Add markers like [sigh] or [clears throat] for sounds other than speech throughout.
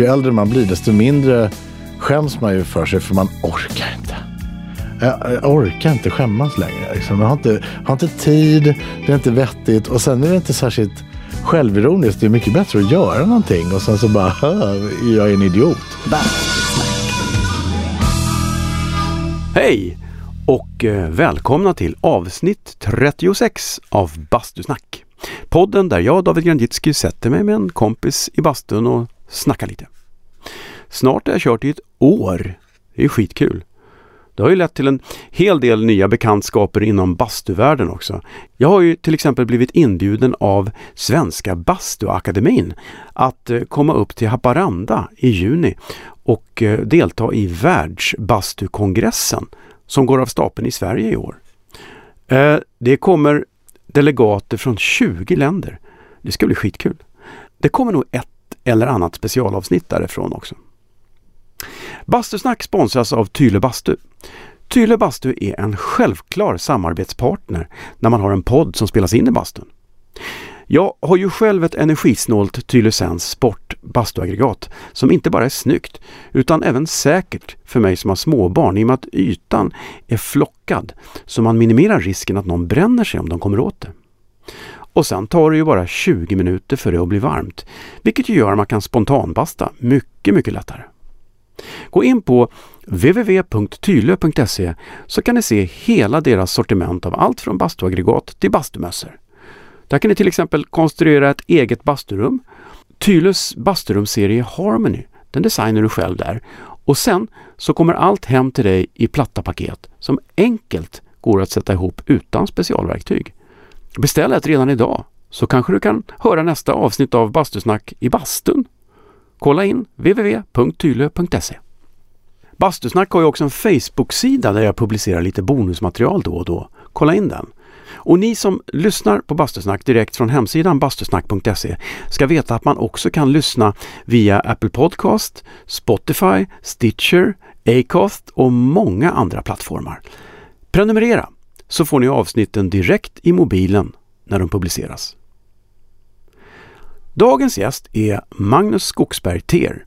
ju äldre man blir desto mindre skäms man ju för sig för man orkar inte. Jag, orkar inte skämmas längre. Liksom. Jag har inte, har inte tid, det är inte vettigt och sen är det inte särskilt självironiskt. Det är mycket bättre att göra någonting och sen så bara, jag är en idiot. Hej och eh, välkomna till avsnitt 36 av Bastusnack. Podden där jag, David Granditsky, sätter mig med en kompis i bastun och Snacka lite. Snart har jag kört i ett år. Det är skitkul. Det har ju lett till en hel del nya bekantskaper inom bastuvärlden också. Jag har ju till exempel blivit inbjuden av Svenska Bastuakademin att eh, komma upp till Haparanda i juni och eh, delta i Världsbastukongressen som går av stapeln i Sverige i år. Eh, det kommer delegater från 20 länder. Det ska bli skitkul. Det kommer nog ett eller annat specialavsnitt därifrån också. Bastusnack sponsras av Tyle Bastu. Tyle Bastu är en självklar samarbetspartner när man har en podd som spelas in i bastun. Jag har ju själv ett energisnålt Tylösands Sport bastuaggregat som inte bara är snyggt utan även säkert för mig som har småbarn i och med att ytan är flockad så man minimerar risken att någon bränner sig om de kommer åt det. Och sen tar det ju bara 20 minuter för det att bli varmt, vilket ju gör att man kan spontanbasta mycket, mycket lättare. Gå in på www.tylö.se så kan ni se hela deras sortiment av allt från bastuaggregat till bastumössor. Där kan ni till exempel konstruera ett eget basturum. Tylös basturumserie Harmony, den designar du själv där. Och sen så kommer allt hem till dig i platta paket som enkelt går att sätta ihop utan specialverktyg. Beställ ett redan idag så kanske du kan höra nästa avsnitt av Bastusnack i bastun. Kolla in www.tylö.se Bastusnack har ju också en Facebook-sida där jag publicerar lite bonusmaterial då och då. Kolla in den. Och ni som lyssnar på Bastusnack direkt från hemsidan bastusnack.se ska veta att man också kan lyssna via Apple Podcast, Spotify, Stitcher, Acast och många andra plattformar. Prenumerera så får ni avsnitten direkt i mobilen när de publiceras. Dagens gäst är Magnus Skogsberg Ter.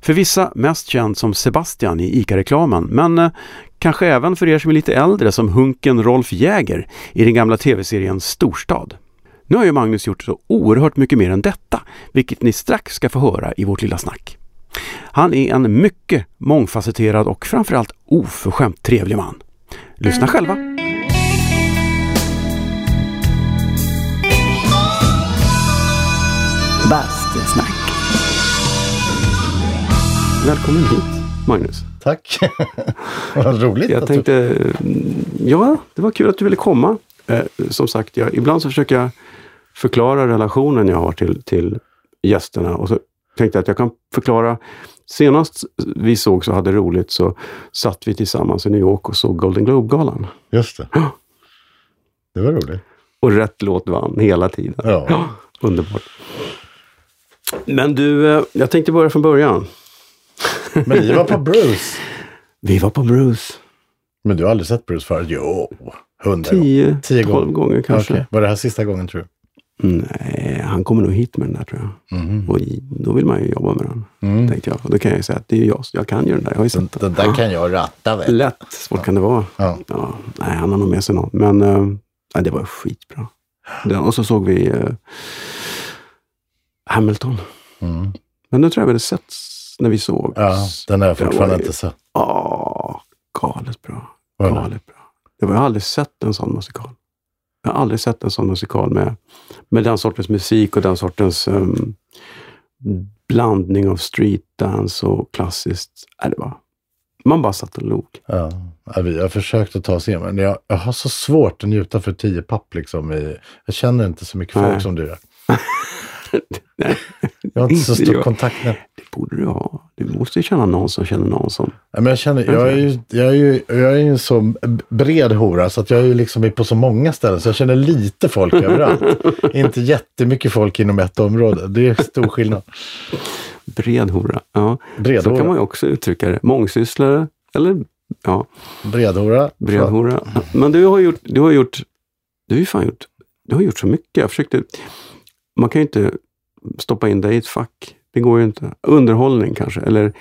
För vissa mest känd som Sebastian i ICA-reklamen, men eh, kanske även för er som är lite äldre som hunken Rolf Jäger i den gamla tv-serien Storstad. Nu har ju Magnus gjort så oerhört mycket mer än detta, vilket ni strax ska få höra i vårt lilla snack. Han är en mycket mångfacetterad och framförallt oförskämt trevlig man. Lyssna själva! Bastusnack. Välkommen hit Magnus. Tack! [laughs] Vad roligt. Jag tänkte, ja det var kul att du ville komma. Eh, som sagt, jag, ibland så försöker jag förklara relationen jag har till, till gästerna och så tänkte jag att jag kan förklara Senast vi såg så hade roligt så satt vi tillsammans i New York och såg Golden Globe-galan. just det. Ja. Det var roligt. Och rätt låt vann hela tiden. Ja. Underbart. Men du, eh, jag tänkte börja från början. [laughs] Men ni var på Bruce. Vi var på Bruce. Men du har aldrig sett Bruce förut? Jo, hundra gånger. 10, Tio 12 gånger. kanske. Okej. Var det här sista gången tror du? Nej, han kommer nog hit med den där tror jag. Mhm. Och då vill man ju jobba med den. Mm. Tänkte jag. Och då kan jag ju säga att det är jag, jag kan ju den där. Jag har ju sett den. den där kan jag ratta vet. Lätt, svårt kan det vara. Ja. Ja, nej, han har nog med sig någon. Men nej, det var skitbra. [gasps] Den, och så såg vi eh, Hamilton. Mm. Men den tror jag vi hade sett när vi såg. ja, den har jag fortfarande inte sett. Galet bra. Galet bra. Jag har aldrig sett en sån musikal. Jag har aldrig sett en sån musikal med, med den sortens musik och den sortens ehm, blandning av streetdance och klassiskt. Nej, det var, man bara satt och log. Ja. Ja, vi har försökt att ta oss igenom, men jag, jag har så svårt att njuta för tio papp. Liksom, i, jag känner inte så mycket folk Nej. som du gör. [laughs] Jag har inte så [laughs] stor jag. kontaktnät. det borde du ha. Du måste ju känna någon som känner någon som... Ja, men jag, känner, jag, är ju, jag, är ju, jag är ju en så bred hora så att jag är ju liksom på så många ställen så jag känner lite folk överallt. [laughs] Inte jättemycket folk inom ett område. Det är stor skillnad. Bred hora. Ja, Bred så kan man ju också uttrycka det. Mångsysslare eller ja, Bred hora. bred hora. Men du har gjort, du har gjort, du har ju fan gjort, du har gjort så mycket. Jag försökte, man kan ju inte stoppa in dig i ett fack Det går ju inte. Underhållning kanske, eller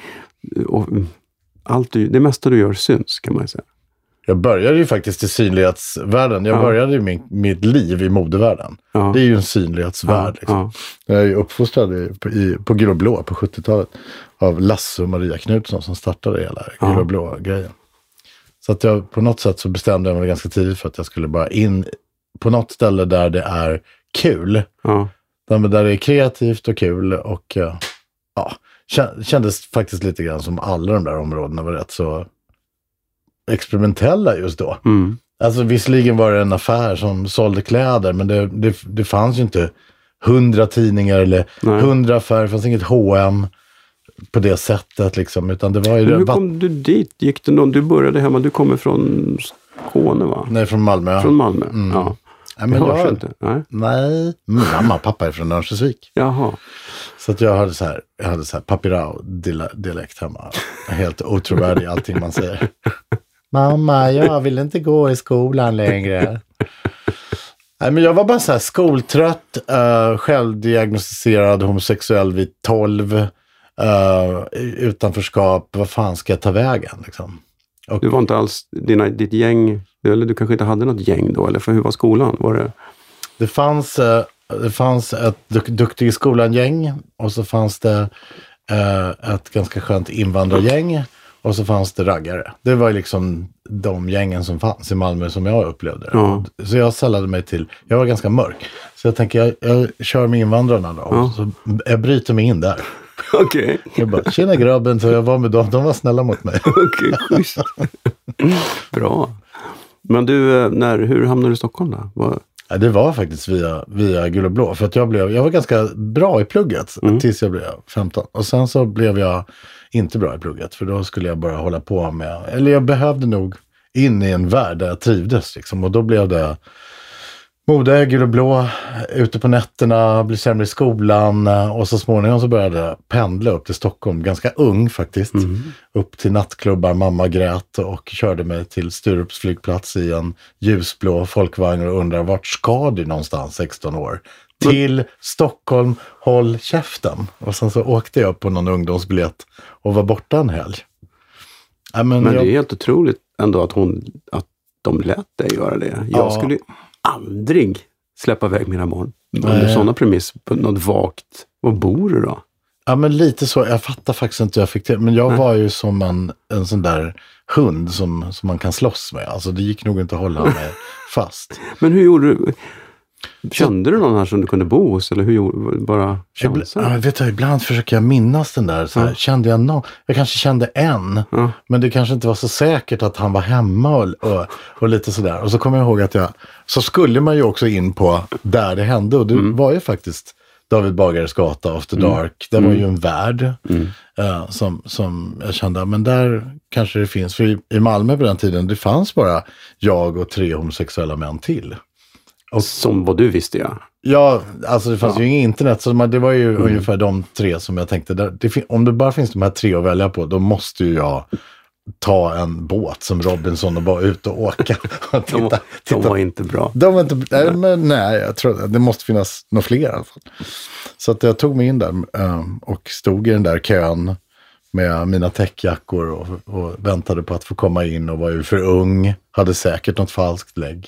och, allt du, det mesta du gör syns kan man säga. Jag började ju faktiskt i synlighetsvärlden. Jag Ja. började min, mitt liv i modevärlden. Ja. Det är ju en synlighetsvärld. Liksom. ja. Jag är uppfostrad i, på, i, på Gul och Blå på 70-talet av Lasse och Maria Knutsson som startade hela Ja. Gul och Blå-grejen. Så att jag på något sätt så bestämde jag mig ganska tidigt för att jag skulle bara in på något ställe där det är kul. Där det är kreativt och kul och eh, ja, kä- kändes faktiskt lite grann som alla de där områdena var rätt så experimentella just då. Mm. Alltså visserligen var det en affär som sålde kläder, men det, det, det fanns ju inte hundra tidningar eller hundra affärer. Det fanns inget H&M på det sättet liksom, utan det var ju... Men hur kom du dit? Gick det någon, du började hemma, du kommer från Skåne va? Nej, från Malmö. Från Malmö? Mm. Ja. Nej, Det men hörs jag, inte? Nej. Nej, min mamma och pappa är från Örnsköldsvik. Jaha. Så att jag hade så här, jag hade så här papirao-dialekt hemma. Helt otrovärdig i allting man säger. [laughs] Mamma, jag vill inte gå i skolan längre. Nej, men jag var bara så här skoltrött, uh, självdiagnostiserad homosexuell vid 12. Uh, utanförskap, vad fan ska jag ta vägen liksom? Du var inte alls dina, ditt gäng, eller du kanske inte hade något gäng då? Eller för hur var skolan? Var det, Det fanns, eh, det fanns ett duk Duktig i skolan-gäng och så fanns det eh, ett ganska skönt invandrargäng och så fanns det raggare. Det var liksom de gängen som fanns i Malmö som jag upplevde. Ja. Så jag sällade mig till, jag var ganska mörk. Så jag tänker, jag, jag kör med invandrarna då. Ja. Så jag bryter mig in där. [laughs] Okej. Jag bara, tjena grabben, så jag var med dem, de var snälla mot mig. [laughs] Okej, schysst. [laughs] Bra. Men du, eh, när, hur hamnade du i Stockholm då? Vad- Ja, det var faktiskt via, via Gul och Blå. För att jag, blev, jag var ganska bra i plugget Mm. tills jag blev 15. Och sen så blev jag inte bra i plugget. För då skulle jag bara hålla på med, eller jag behövde nog in i en värld där jag trivdes. Liksom. Och då blev det mode, Gul och Blå, ute på nätterna, bli sämre i skolan. Och så småningom så började jag pendla upp till Stockholm, ganska ung faktiskt. Upp till nattklubbar, mamma grät och körde mig till Sturups flygplats i en ljusblå folkvagn och undrar vart ska du någonstans 16 år? Till Stockholm, håll käften. Och sen så åkte jag på någon ungdomsbiljett och var borta en helg. Ja, men Men jag, det är helt otroligt ändå att, hon, att de lät dig göra det. Jag Ja. skulle aldrig släppa iväg mina barn under sådana premiss på något vagt. Var bor du då? ja, men lite så. Jag fattar faktiskt inte hur jag fick till Men jag Nej. var ju som en, en sån där hund som, som man kan slåss med. Alltså det gick nog inte att hålla mig [laughs] fast. Men hur gjorde du? Kände du någon här som du kunde bo hos? Eller hur Bara Ibland, chansa? ja, vet du, ibland försöker jag minnas den där. Så här, Ja. Kände jag någon? Jag kanske kände en. Ja. Men det kanske inte var så säkert att han var hemma och, och, och lite sådär. Och så kommer jag ihåg att jag, så skulle man ju också in på där det hände. Och det Mm. var ju faktiskt David Bagares gata, After Dark. Det var Mm. ju en värld eh, som, som jag kände, men där kanske det finns. För i, i Malmö på den tiden, det fanns bara jag och tre homosexuella män till. Som vad du visste ja. Ja, alltså det fanns Ja. ju inget internet, så det var ju ungefär de tre som jag tänkte, där, det, om det bara finns de här tre att välja på, då måste ju jag ta en båt som Robinson och bara ut och åka. [laughs] Och De, titta, de titta. var inte bra. De var inte, nej, men nej, jag tror det måste finnas några fler i alla fall. Så att jag tog mig in där eh, och stod i den där kön med mina täckjackor och, och väntade på att få komma in och var ju för ung, hade säkert något falskt lägg.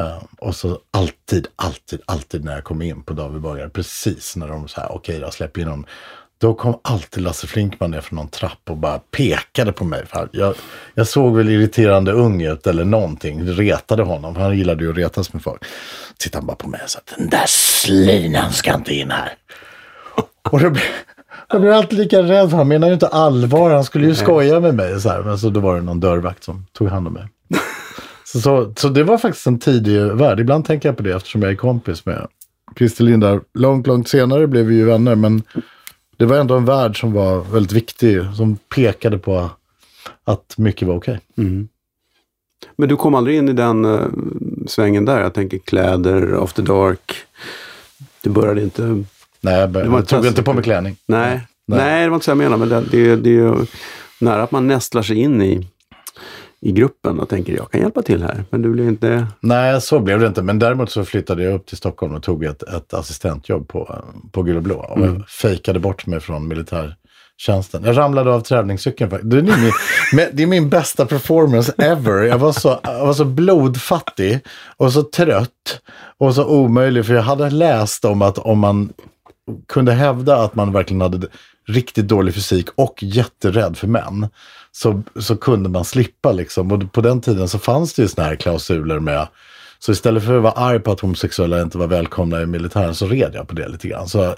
Eh, och så alltid, alltid, alltid när jag kom in på David Bagare, precis när de sa okej då, släpp in honom. Då kom alltid Lasse Flinkman ner från någon trapp och bara pekade på mig. För jag, jag såg väl irriterande ung ut eller någonting. Retade honom. Han gillade ju att retas med folk. Tittade han bara på mig och sa den där slinan ska inte in här. Och då blev, jag blev alltid lika rädd för han menar ju inte allvar. Han skulle ju skoja med mig. Så här. Men så då var det någon dörrvakt som tog hand om mig. Så, så, så det var faktiskt en tidig värld. Ibland tänker jag på det eftersom jag är kompis med Christer Lindar. Långt, långt senare blev vi ju vänner. Men det var ändå en värld som var väldigt viktig. Som pekade på att mycket var okej. Men du kom aldrig in i den uh, svängen där? Jag tänker kläder, after dark. Du började inte... Nej, jag, jag tog inte på mig klänning. Nej, Nej. nej. det var inte så jag menade. Men det, det, det är ju nära att man nästlar sig in i, i gruppen och tänker jag kan hjälpa till här. Men du blev inte... Nej, så blev det inte. Men däremot så flyttade jag upp till Stockholm och tog ett, ett assistentjobb på, på Gul och Blå. Och Mm. jag fejkade bort mig från militärtjänsten. Jag ramlade av tävlingscykeln. faktiskt. Det är, min, det är min bästa performance ever. Jag var, så, jag var så blodfattig och så trött och så omöjlig. För jag hade läst om att om man kunde hävda att man verkligen hade riktigt dålig fysik och jätterädd för män, så, så kunde man slippa liksom. Och på den tiden så fanns det ju såna här klausuler med, så istället för att vara arg på att homosexuella inte var välkomna i militären så red jag på det lite grann. Så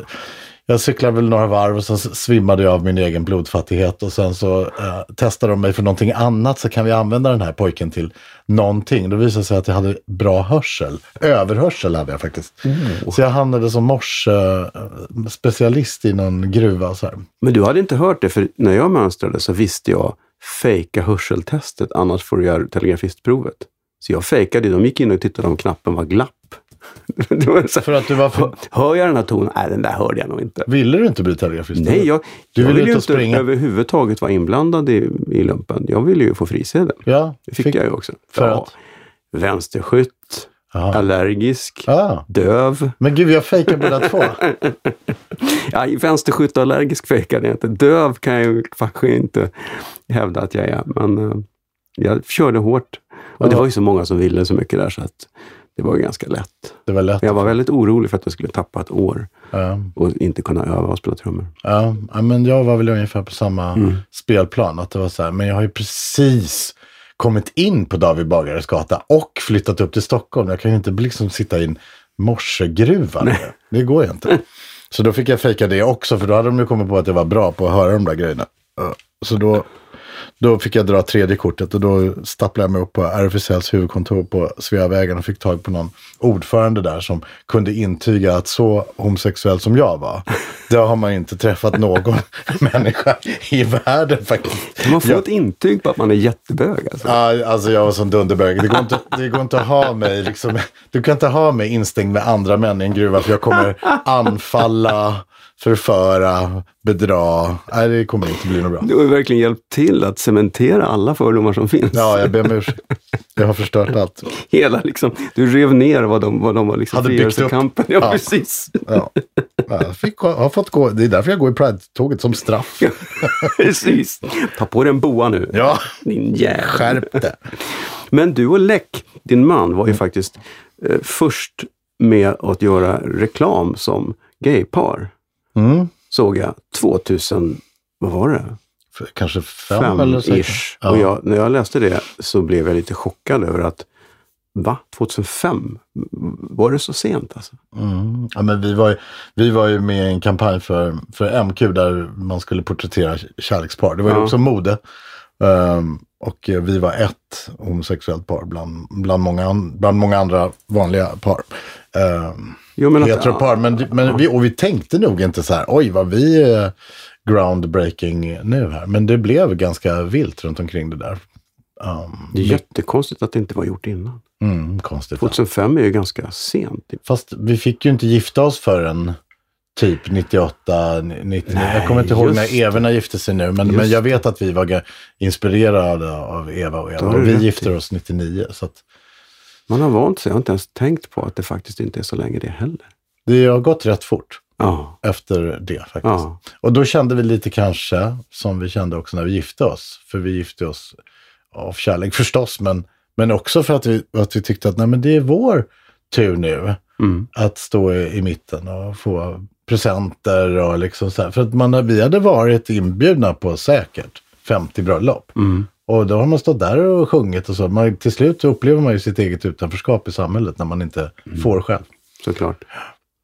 jag cyklade väl några varv och sen svimmade jag av min egen blodfattighet och sen så eh, testade de mig för någonting annat så kan vi använda den här pojken till någonting. Då visade det sig att jag hade bra hörsel. Överhörsel hade jag faktiskt. Så jag hamnade som morse-specialist i någon gruva. Så här. Men du hade inte hört det, för när jag mönstrade så visste jag fejka hörseltestet, annars får du göra telegrafistprovet. Så jag fejkade, de gick in och tittade om knappen var glapp. [laughs] var För att du var för... hör, jag den här tonen? Nej, den där hörde jag nog inte. Ville du inte bli telegrafist? Nej, jag, Du jag ville ville ju inte springa. överhuvudtaget vara inblandad i, i lumpen. Jag ville ju få frisedel. Ja, Det fick, jag ju också. för Ja. att- Vänsterskytt, Ja. allergisk, Ah. döv. Men gud, jag fejkar båda två. [laughs] Ja, i vänsterskytt och allergisk fejkade jag inte. Döv kan jag faktiskt inte hävda att jag är. Men eh, jag körde hårt. Och det var ju så många som ville så mycket där så att det var ju ganska lätt. Det var lätt. Jag var väldigt orolig för att jag skulle tappa ett år Ja. och inte kunna öva och spela trummor. Ja, ja, men jag var väl ungefär på samma Mm. spelplan. Att det var så här, men jag har ju precis kommit in på David Bagares gata och flyttat upp till Stockholm. Jag kan ju inte liksom sitta i en morsegruva. Det går ju inte. Så då fick jag fejka det också, för då hade de ju kommit på att jag var bra på att höra de där grejerna. Så då, då fick jag dra tredje kortet och då stapplade jag mig upp på RFSLs huvudkontor på Sveavägen och fick tag på någon ordförande där som kunde intyga att så homosexuell som jag var, det har man inte träffat någon [laughs] människa i världen faktiskt. Man får Jag- ett intyg på att man är jättebög. Alltså. Ja, alltså jag var sån dunderbög. Det går inte, det går inte att ha mig liksom, du kan inte ha mig instängd med andra män i en gruva för jag kommer anfalla, förföra, bedra. Nej, det kommer inte bli något bra. Du har verkligen hjälpt till att cementera alla fördomar som finns. Ja, jag ber om ursäkt. Jag har förstört allt. Hela liksom, du rev ner vad de, vad de var liksom Hade byggt upp. frigörelsekampen. Ja, Ja. precis. Ja. Jag fick, har fått gå, det är därför jag går i Pride-tåget som straff. [laughs] precis. Ta på dig en boa nu. Ja, Din jävel. skärp det. Men du och Läck, din man, var ju faktiskt eh, först med att göra reklam som gaypar. Mm. Såg jag 2000, vad var det? Kanske fem, eller sex. Ja. Och jag, när jag läste det så blev jag lite chockad över att Va? 2005? Var det så sent alltså? Mm. Ja, men vi, var ju, vi var ju med i en kampanj för, för MQ där man skulle porträttera kärlekspar. Det var ju Ja. också mode. Ehm, och vi var ett homosexuellt par bland, bland, många, an- bland många andra vanliga par. Um, Jo, men Heteropar. Men, men vi, och vi tänkte nog inte så här, oj vad vi är groundbreaking nu här. Men det blev ganska vilt runt omkring det där. Um, Det är jättekonstigt att det inte var gjort innan. mm, konstigt. 2005 är ju ganska sent. Fast vi fick ju inte gifta oss förrän typ 98, 99. Nej, jag kommer inte ihåg när Everna gifte sig nu. Men, men jag vet att vi var inspirerade av Eva och Eva. Och vi gifte oss 99. Så att Man har vant sig. Jag har inte ens tänkt på att det faktiskt inte är så länge det heller. det har gått rätt fort Ja, efter det faktiskt. ja. Och då kände vi lite kanske, som vi kände också när vi gifte oss. För vi gifte oss av kärlek förstås, men, men också för att vi, att vi tyckte att nej, men det är vår tur nu. Mm. att stå i, i mitten och få presenter och liksom så här. För att man, vi hade varit inbjudna på säkert 50 bröllop. Mm. Och då har man stått där och sjungit och så. Man, till slut upplever man ju sitt eget utanförskap i samhället när man inte får själv. Såklart.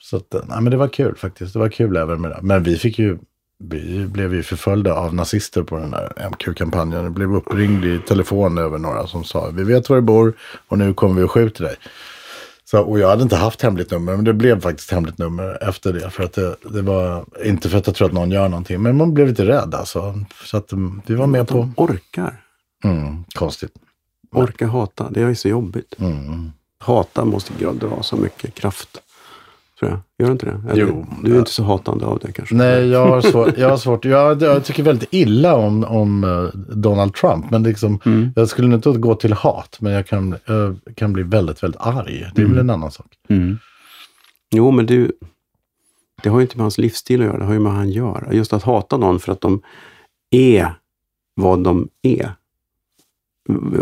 Så att, nej, men det var kul faktiskt. Det var kul även med det. Men vi fick ju, vi blev ju förföljda av nazister på den här MQ-kampanjen. Det blev uppringd i telefon över några som sa vi vet var du bor och nu kommer vi och skjuter dig. Så, och jag hade inte haft hemligt nummer, men det blev faktiskt hemligt nummer efter det. För att det, det var, inte för att jag tror att någon gör någonting, men man blev lite rädd alltså. Så att mm, vi var med på, De orkar. Mm, konstigt. Orka hata. Det är ju så jobbigt. Mm. Hata måste dra så mycket kraft. Tror jag. Gör inte det? Eller, Jo, du är ja. inte så hatande av det kanske? Nej, jag har svårt. Jag, har svårt. Jag, jag tycker väldigt illa om, om eh, Donald Trump. Men liksom, Mm. jag skulle inte gå till hat, men jag kan, jag kan bli väldigt, väldigt arg. Det är väl en annan sak. Mm. Jo, men du, det har ju inte med hans livsstil att göra, det har ju med vad han gör. Just att hata någon för att de är vad de är,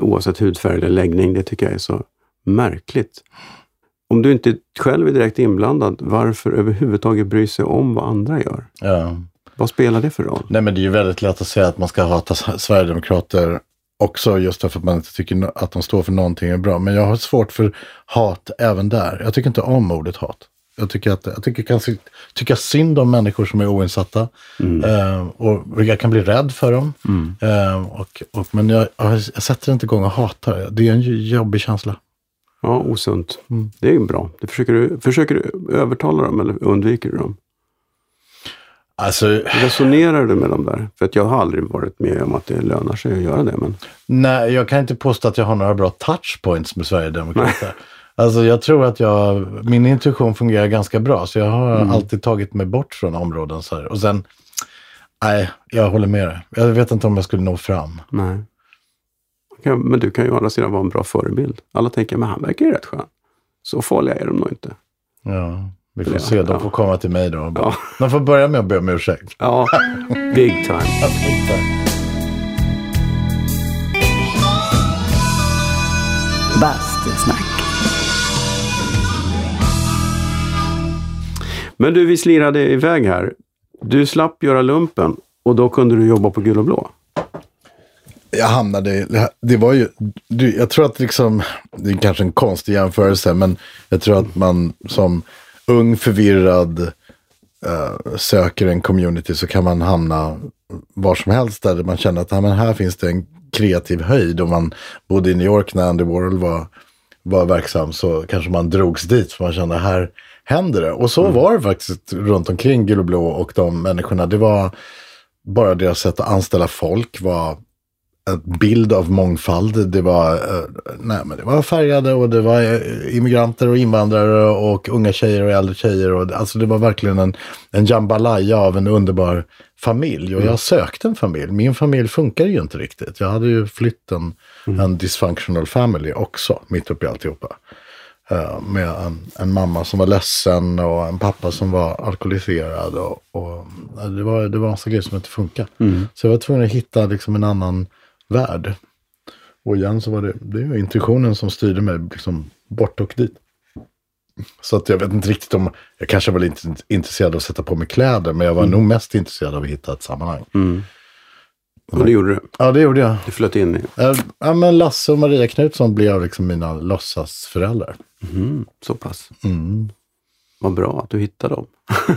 oavsett hudfärg eller läggning, det tycker jag är så märkligt. Om du inte själv är direkt inblandad, varför överhuvudtaget bry sig om vad andra gör? Ja. Vad spelar det för roll? Nej, men det är ju väldigt lätt att säga att man ska hata Sverigedemokrater också just därför att man inte tycker att de står för någonting är bra. Men jag har svårt för hat även där. Jag tycker inte om ordet hat. Jag tycker, att, jag tycker kanske tycka synd om människor som är oinsatta. Eh, och jag kan bli rädd för dem. Eh, och, och, men jag, jag sätter inte igång och hatar. Det är en jobbig känsla. Ja, osunt. Det är ju bra. Det försöker, du, försöker du övertala dem eller undviker du dem? Alltså, Resonerar du med dem där? För att jag har aldrig varit med om att det lönar sig att göra det. Men... Nej, jag kan inte påstå att jag har några bra touchpoints med Sverigedemokrater. Alltså jag tror att jag, min intuition fungerar ganska bra, så jag har alltid tagit mig bort från områden så här. Och sen, nej, jag håller med dig. Jag vet inte om jag skulle nå fram. Nej. Okej, men du kan ju å andra sidan vara en bra förebild. Alla tänker, men han verkar ju rätt skön. Så farliga är de nog inte. Ja, vi får Ja, se. De ja. får komma till mig då. Ja. De får börja med att be om ursäkt. Ja, big time. Bastusnack. Men du, vi slirade iväg här. Du slapp göra lumpen och då kunde du jobba på gul och blå. Jag hamnade, i- det var ju, jag tror att liksom, det är kanske en konstig jämförelse, men jag tror att man som ung förvirrad eh, söker en community så kan man hamna var som helst där man känner att men här finns det en kreativ höjd. Om man bodde i New York när Andy Warhol var, var verksam så kanske man drogs dit för man kände här händer det. Och så var det faktiskt runt omkring Gul och Blå och de människorna. Det var bara deras sätt att anställa folk var en bild av mångfald. Det var, eh, nej, men det var färgade och det var eh, immigranter och invandrare och unga tjejer och äldre tjejer. Och, alltså det var verkligen en, en jambalaya av en underbar familj. Och jag sökte en familj. Min familj funkar ju inte riktigt. Jag hade ju flytt en, en dysfunctional family också, mitt uppe i alltihopa. Eh, med en, en mamma som var ledsen och en pappa som var alkoholiserad. Och, och eh, det, var, det var en massa grejer som inte funkade. Så jag var tvungen att hitta liksom en annan värld. Och igen så var det, det var intuitionen som styrde mig liksom bort och dit. Så att jag vet inte riktigt om, jag kanske var lite intresserad av att sätta på mig kläder, men jag var nog mest intresserad av att hitta ett sammanhang. Och det gjorde du. Ja, det gjorde jag. Du flöt in i. Ja, men Lasse och Maria Knutsson blev liksom mina låtsasföräldrar. Mm, så pass. Mm. Vad bra att du hittade dem.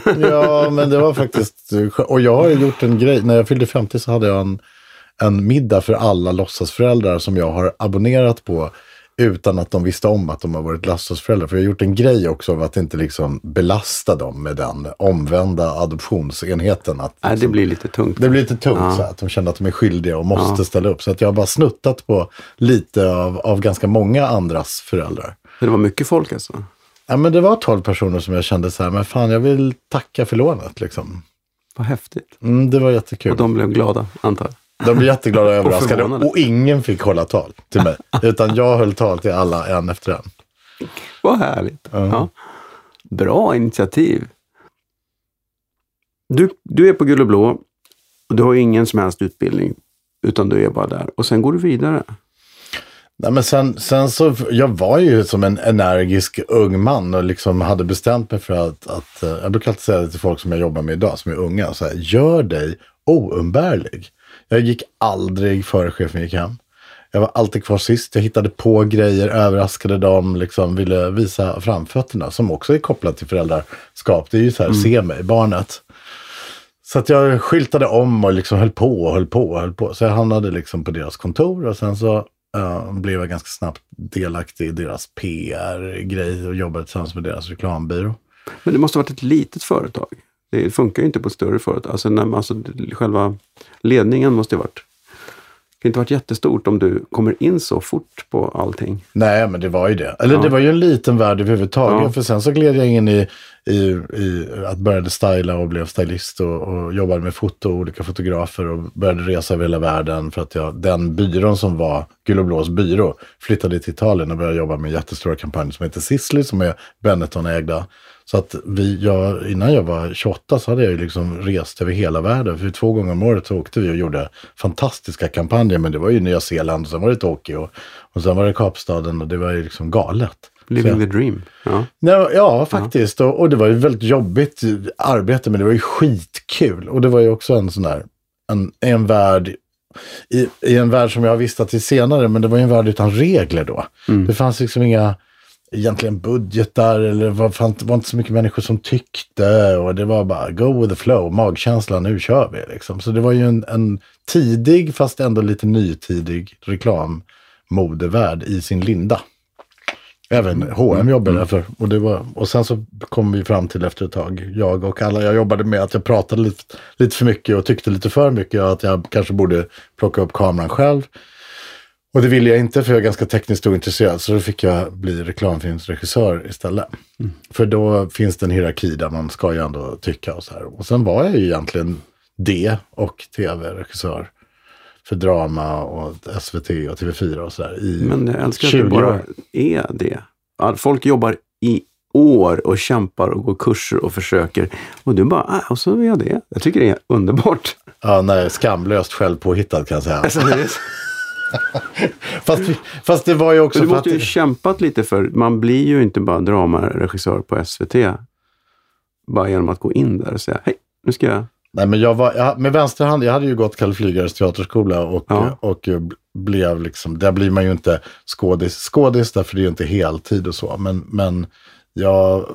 [laughs] Ja, men det var faktiskt... Och jag har gjort en grej. När jag fyllde 50 så hade jag en, en middag för alla låtsasföräldrar som jag har abonnerat på utan att de visste om att de har varit låtsasföräldrar. För jag har gjort en grej också av att inte liksom belasta dem med den omvända adoptionsenheten. Att Nej, det liksom- blir lite tungt. det blir lite tungt Ja. så att de känner att de är skyldiga och måste Ja. ställa upp. Så att jag har bara snuttat på lite av, av ganska många andras föräldrar. Det var mycket folk alltså. Ja, men det var 12 personer som jag kände så här, men fan jag vill tacka för lånet liksom. Vad häftigt. Mm, det var jättekul. Och de blev glada, antar jag. De blev jätteglada och [laughs] överraskade. förvånade. Och ingen fick hålla tal till mig. [laughs] Utan jag höll tal till alla en efter en. Vad härligt. Ja. Ja. Bra initiativ. Du, du är på Gul och Blå och du har ingen som helst utbildning. Utan du är bara där. Och sen går du vidare. Nej, men sen, sen så, jag var ju som en energisk ung man och liksom hade bestämt mig för att, att eh, jag brukar alltid säga det till folk som jag jobbar med idag, som är unga, så här, gör dig oumbärlig. Jag gick aldrig före chefen gick hem. Jag var alltid kvar sist. Jag hittade på grejer, överraskade dem, liksom ville visa framfötterna som också är kopplat till föräldraskap. Det är ju så här, se mig, barnet. Så att jag skyltade om och liksom höll på och höll på och höll på. Så jag hamnade liksom på deras kontor och sen så blev jag ganska snabbt delaktig i deras PR-grej och jobbade tillsammans med deras reklambyrå. Men det måste ha varit ett litet företag. Det funkar ju inte på ett större företag. Alltså, när, alltså, själva ledningen måste ha varit... Det kan inte ha varit jättestort om du kommer in så fort på allting. Nej, men det var ju det. Eller Ja. det var ju en liten värld överhuvudtaget. Ja. För sen så gled jag in i, i, i att började styla och blev stylist och, och jobbade med foto och olika fotografer och började resa över hela världen för att jag, den byrån som var Gul och Blås byrå flyttade till Italien och började jobba med jättestora kampanjer som heter Sisley som är Benetton-ägda. Så att vi, jag, innan jag var 28 så hade jag ju liksom rest över hela världen. För två gånger om året så åkte vi och gjorde fantastiska kampanjer. Men det var ju Nya Zeeland, och sen var det Tokyo och sen var det Kapstaden och det var ju liksom galet. Living Så- the dream. Ja. Nej, ja, faktiskt. Och, och det var ju väldigt jobbigt arbete, men det var ju skitkul. Och det var ju också en sån där, en, en värld, i, i en värld som jag har vistat i senare, men det var ju en värld utan regler då. Det fanns liksom inga, egentligen budgetar eller var, fan, det var inte så mycket människor som tyckte och det var bara go with the flow, magkänsla, nu kör vi liksom. Så det var ju en, en tidig, fast ändå lite nytidig reklammodevärld i sin linda. Även H&M jobbade jag för. Och, det var, och sen så kom vi fram till efter ett tag, jag och alla jag jobbade med, att jag pratade lite, lite för mycket och tyckte lite för mycket. Att jag kanske borde plocka upp kameran själv. Och det ville jag inte för jag är ganska tekniskt ointresserad. Så då fick jag bli reklamfilmsregissör istället. För då finns det en hierarki där man ska ju ändå tycka och så här. Och sen var jag ju egentligen det och tv-regissör för drama och SVT och TV4 och sådär. i Men jag älskar att 20 det bara år. är det. Folk jobbar i år och kämpar och går kurser och försöker. Och du bara, ah, och så är jag det. Jag tycker det är underbart. Ja, nej, skamlöst själv påhittad kan jag säga. Alltså, [laughs] Fast, fast det var ju också Så du måste ju att... kämpat lite för, man blir ju inte bara dramaregissör på SVT bara genom att gå in där och säga, hej, nu ska jag... Nej, men jag var, jag, med vänsterhand, jag hade ju gått Kalle Flygares teaterskola och, Ja. och eh, blev liksom, där blir man ju inte skådis, skådis därför det är ju inte heltid och så. Men, men jag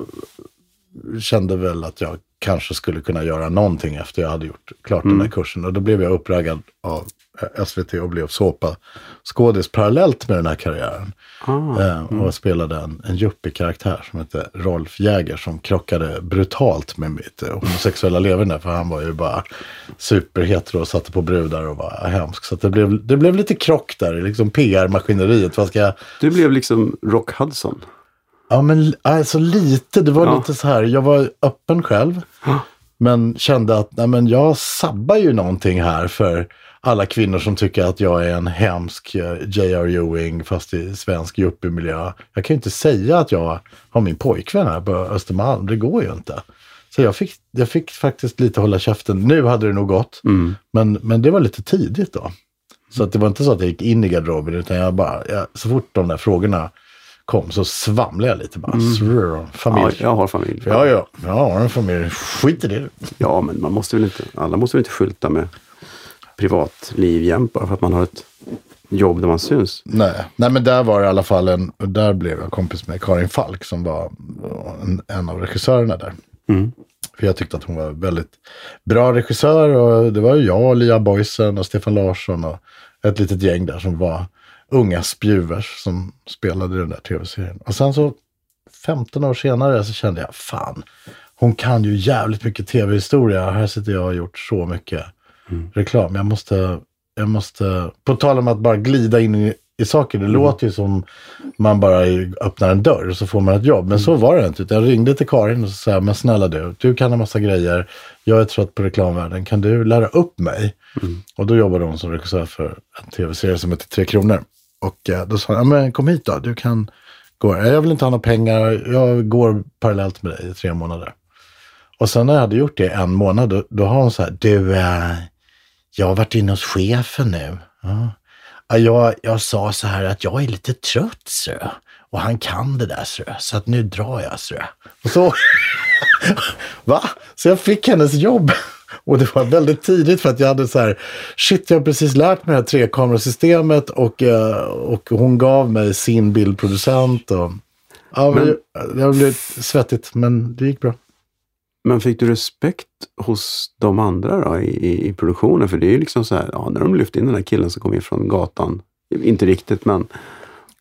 kände väl att jag kanske skulle kunna göra någonting efter jag hade gjort klart den här kursen. Och då blev jag uppraggad av eh, SVT och blev såpa skådis parallellt med den här karriären. Ah, Eh, och spelade en, en yuppie-karaktär som hette Rolf Jäger som krockade brutalt med mitt eh, homosexuella leverne. För han var ju bara superhetero och satte på brudar och var hemsk. Så det, blev, det blev lite krock där liksom PR-maskineriet. Vad ska jag... Du blev liksom Rock Hudson. Ja men alltså lite, det var Ja. lite så här, jag var öppen själv. Men kände att nej, men jag sabbar ju någonting här för alla kvinnor som tycker att jag är en hemsk eh, J.R. Ewing fast i svensk yuppie-miljö. Jag kan ju inte säga att jag har min pojkvän här på Östermalm, det går ju inte. Så jag fick, jag fick faktiskt lite hålla käften. Nu hade det nog gått, Mm. men, men det var lite tidigt då. Så att det var inte så att jag gick in i garderoben utan jag bara, jag, så fort de där frågorna kom så svamlade jag lite bara. Srrr, familj. Ja, jag har familj. Ja, ja, jag har en familj. Skit i det. Ja, men man måste väl inte, alla måste väl inte skylta med privatliv jämt bara för att man har ett jobb där man syns. Nej, nej, men där var det i alla fall en, där blev jag kompis med Karin Falk som var en, en av regissörerna där. Mm. För jag tyckte att hon var väldigt bra regissör och det var ju jag, Lia Boysen och Stefan Larsson och ett litet gäng där som var unga spjuvers som spelade i den där tv-serien. Och sen så 15 år senare så kände jag, fan, hon kan ju jävligt mycket tv-historia. Här sitter jag och har gjort så mycket reklam. Jag måste, jag måste, på tal om att bara glida in i, i saker, det låter ju som man bara öppnar en dörr och så får man ett jobb. Men så var det inte. Jag ringde till Karin och så sa, men snälla du, du kan en massa grejer. Jag är trött på reklamvärlden. Kan du lära upp mig? Och då jobbade hon som regissör för en tv-serie som heter Tre Kronor. Och eh, då sa hon, ja, men kom hit då, du kan gå. Jag vill inte ha några pengar, jag går parallellt med dig i tre månader. Och sen när jag hade gjort det en månad, då, då har hon så här, du, eh, jag har varit inne hos chefen nu. Ja, jag, jag sa så här att jag är lite trött, så. Och han kan det där, så. Så att nu drar jag, så. Och så... [laughs] Va? Så jag fick hennes jobb. Och det var väldigt tidigt för att jag hade så här, shit jag har precis lärt mig det här trekamerasystemet och, eh, och hon gav mig sin bildproducent. Och, ja, men, har blivit svettigt men det gick bra. Men fick du respekt hos de andra då i, i, i produktionen? För det är ju liksom så här, ja, när de lyfte in den här killen som kom in från gatan, inte riktigt, men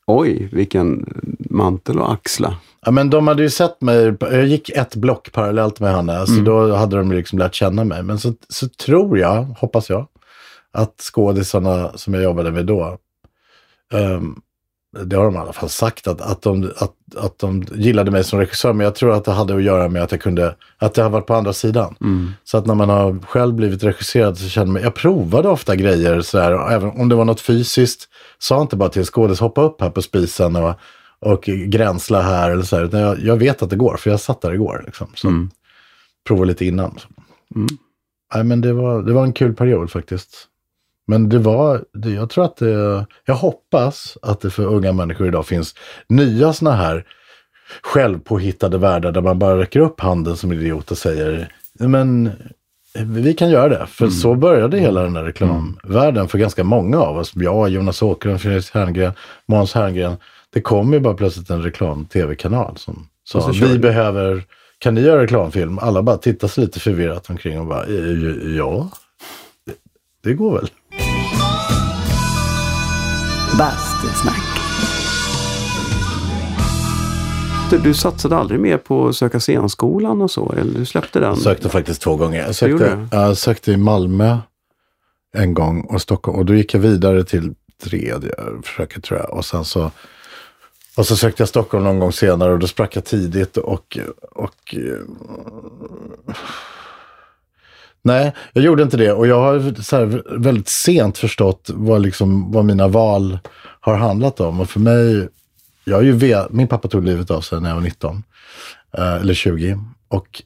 oj, vilken mantel att axla. Ja, men de hade ju sett mig, jag gick ett block parallellt med henne, så då hade de liksom lärt känna mig. Men så, så tror jag, hoppas jag, att skådisarna som jag jobbade med då, ehm, det har de i alla fall sagt, att, att, de, att, att de gillade mig som regissör. Men jag tror att det hade att göra med att jag kunde, att jag har varit på andra sidan. Mm. Så att när man har själv blivit regisserad så känner man, jag provade ofta grejer sådär, även om det var något fysiskt, sa inte bara till skådis, hoppa upp här på spisen och, och gränsla här eller så här, utan jag, jag vet att det går, för jag satt där igår. Liksom, så Mm. provade lite innan. Mm. Nej, men det var, det var en kul period faktiskt. Men det var, det, jag tror att det, jag hoppas att det för unga människor idag finns nya sådana här självpåhittade världar där man bara räcker upp handen som idiot och säger, men vi kan göra det. För så började hela den här reklamvärlden för ganska många av oss. Jag, Jonas Åkerlund, Fredrik Herngren, Måns Herngren. Det kom ju bara plötsligt en reklam-tv-kanal som sa, vi du." behöver, kan ni göra reklamfilm? Alla bara tittar sig lite förvirrat omkring och bara, "Eh, ja, det, det går väl. Bastusnack. Du, du satsade aldrig mer på att söka scenskolan och så? Eller du släppte den? Jag sökte faktiskt två gånger. Jag Du gjorde sökte, jag sökte i Malmö en gång och Stockholm. Och då gick jag vidare till tredje försöket tror jag. Och sen så, och så sökte jag Stockholm någon gång senare och då sprack jag tidigt. Och, och Nej, jag gjorde inte det. Och jag har så här, väldigt sent förstått vad, liksom, vad mina val har handlat om. Och för mig, jag har ju ve- min pappa tog livet av sig när jag var 19. eh, eller 20. Och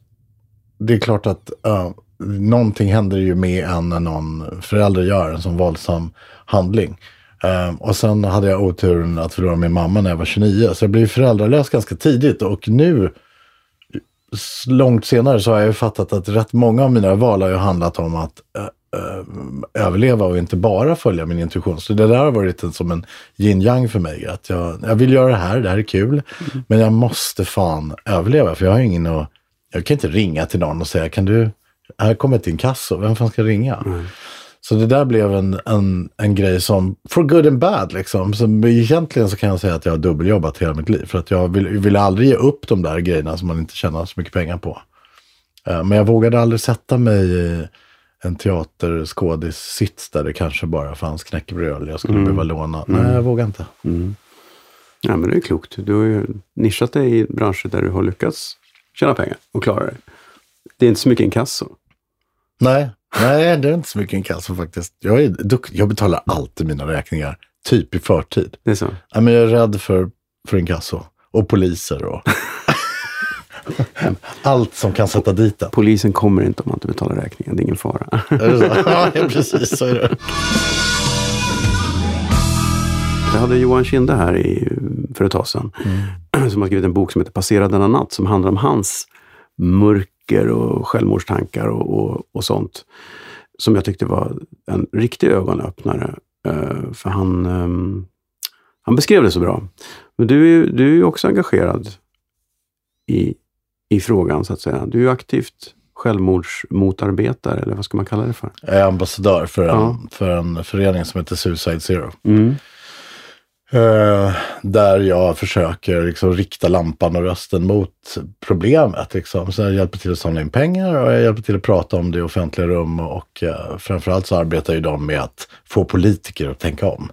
det är klart att uh, någonting händer ju med en när någon förälder gör en sån våldsam handling. Eh, och sen hade jag oturen att förlora min mamma när jag var 29. Så jag blev föräldralös ganska tidigt. Och nu, långt senare, så har jag ju fattat att rätt många av mina val har ju handlat om att eh, eh, överleva och inte bara följa min intuition. Så det där har varit en, som en yin-yang för mig. Att jag, jag vill göra det här, det här är kul. Men jag måste fan överleva, för jag har ingen att... Jag kan inte ringa till någon och säga, kan du... Här kommer ett inkasso, vem fan ska ringa? Så det där blev en, en, en grej som, for good and bad liksom. Så egentligen så kan jag säga att jag har dubbeljobbat hela mitt liv. För att jag vill, vill aldrig ge upp de där grejerna som man inte tjänar så mycket pengar på. Eh, Men jag vågade aldrig sätta mig i en teaterskådis-sits där det kanske bara fanns knäckebröd eller jag skulle behöva låna. Nej, jag vågar inte. Ja, men det är klokt. Du har ju nischat dig i branscher där du har lyckats tjäna pengar och klara dig. Det är inte så mycket inkasso. Nej, nej, det är inte så mycket inkasso faktiskt. Jag, är dukt, jag betalar alltid mina räkningar, typ i förtid. Det är så. Nej, men jag är rädd för, för inkasso. Och poliser och [laughs] allt som kan sätta dit en. Polisen kommer inte om man inte betalar räkningen. Det är ingen fara. Är det så? [laughs] Ja, precis så är det. Jag hade Johan Kinde här i, för ett tag sedan. [clears throat] Som har skrivit en bok som heter Passera denna natt. Som handlar om hans mörker och självmordstankar och, och, och sånt. Som jag tyckte var en riktig ögonöppnare. Eh, för han, ehm, han beskrev det så bra. Men du är ju du är också engagerad i, i frågan så att säga. Du är ju aktivt självmordsmotarbetare, eller vad ska man kalla det för? Jag är ambassadör för en, Ja. för en förening som heter Suicide Zero. Mm. Eh, där jag försöker liksom rikta lampan och rösten mot problemet. Liksom. Så jag hjälper till att samla in pengar och jag hjälper till att prata om det i offentliga rum. Och uh, framförallt så arbetar ju de med att få politiker att tänka om.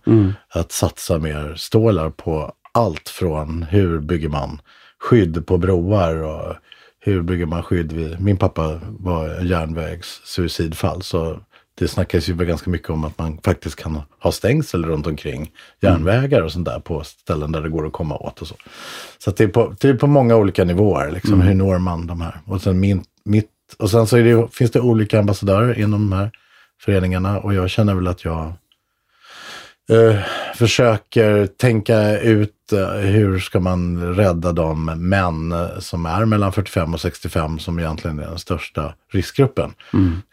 Att satsa mer stålar på allt från hur bygger man skydd på broar och hur bygger man skydd vid... Min pappa var en järnvägssuicidfall så det snackas ju ganska mycket om att man faktiskt kan ha stängsel runt omkring järnvägar och sånt där på ställen där det går att komma åt och så. Så det, är på, det är på många olika nivåer, liksom, hur når man de här? Och sen, min, mitt, och sen så det, finns det olika ambassadörer inom de här föreningarna och jag känner väl att jag eh, försöker tänka ut eh, hur ska man rädda de män eh, som är mellan 45 och 65 som egentligen är den största riskgruppen.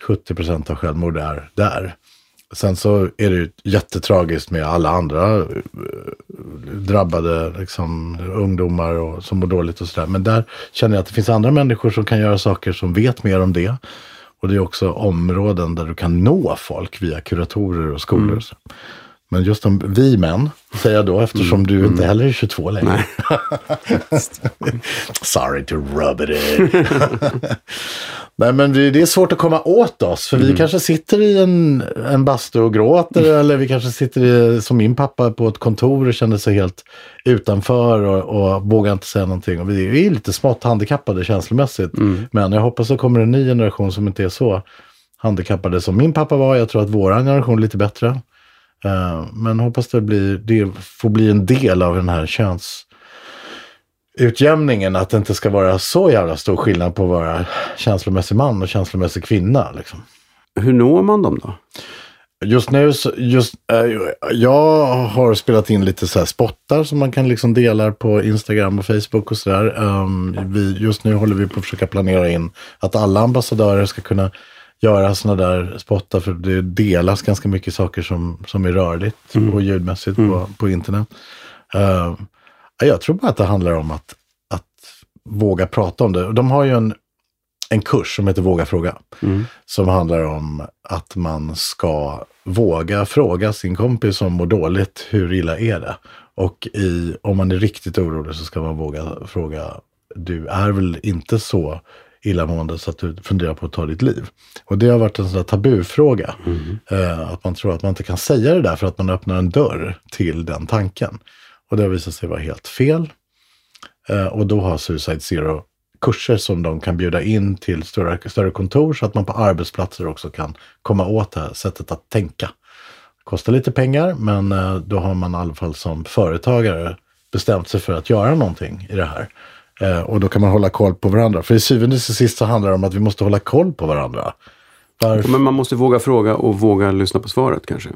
70 procent av självmord är där. Sen så är det ju jättetragiskt med alla andra drabbade liksom, ungdomar och, som mår dåligt och sådär. Men där känner jag att det finns andra människor som kan göra saker som vet mer om det. Och det är också områden där du kan nå folk via kuratorer och skolor. så. Men just om vi män, säger jag då, eftersom du inte heller är 22 längre. [laughs] Sorry to rub it in. [laughs] Nej, men det är svårt att komma åt oss, för vi kanske sitter i en, en bastu och gråter, eller vi kanske sitter i, som min pappa på ett kontor och känner sig helt utanför och, och vågar inte säga någonting. Och vi är lite smått handikappade känslomässigt. Men jag hoppas det kommer en ny generation som inte är så handikappade som min pappa var. Jag tror att vår generation är lite bättre. Eh, men hoppas det, blir, det får bli en del av den här könsutjämningen. Att det inte ska vara så jävla stor skillnad på att vara känslomässig man och känslomässig kvinna. Liksom. Hur når man dem då? Just nu, just, eh, jag har spelat in lite så spottar som man kan liksom dela på Instagram och Facebook och sådär. Um, vi, just nu håller vi på att försöka planera in att alla ambassadörer ska kunna göra sådana där spottar för det delas ganska mycket saker som, som är rörligt och ljudmässigt på, på internet. Uh, jag tror bara att det handlar om att, att våga prata om det. De har ju en, en kurs som heter Våga fråga. Som handlar om att man ska våga fråga sin kompis som mår dåligt, hur illa är det? Och i, om man är riktigt orolig så ska man våga fråga, du är väl inte så illamående så att du funderar på att ta ditt liv? Och det har varit en sån där tabufråga. Eh, att man tror att man inte kan säga det där för att man öppnar en dörr till den tanken. Och det har visat sig vara helt fel. Eh, och då har Suicide Zero kurser som de kan bjuda in till större, större kontor så att man på arbetsplatser också kan komma åt det här sättet att tänka. Kostar lite pengar men eh, då har man i alla fall som företagare bestämt sig för att göra någonting i det här. Eh, och då kan man hålla koll på varandra. För i syvende och sist så handlar det om att vi måste hålla koll på varandra. Varför? Men man måste våga fråga och våga lyssna på svaret kanske.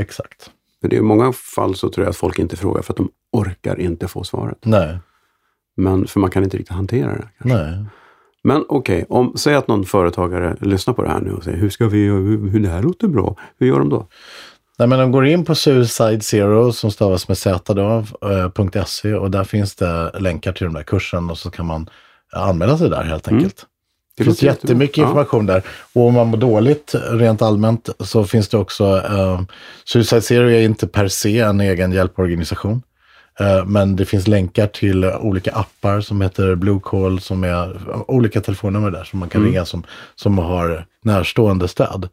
Exakt. För det är i många fall så tror jag att folk inte frågar för att de orkar inte få svaret. Nej, Men för man kan inte riktigt hantera det. Kanske. nej. Men okej, om säg att någon företagare lyssnar på det här nu och säger hur ska vi, hur, hur det här låter bra. Hur gör de då? Nej, men de går in på Suicide Zero som stavas med Z då, eh, .se och där finns det länkar till den där kursen och så kan man anmäla sig där helt enkelt. Det finns jättemycket Ja. information där. Och om man mår dåligt rent allmänt så finns det också, eh, Suicide Zero är inte per se en egen hjälporganisation. Eh, men det finns länkar till olika appar som heter Blue Call som är olika telefonnummer där som man kan ringa som, som har närstående stöd.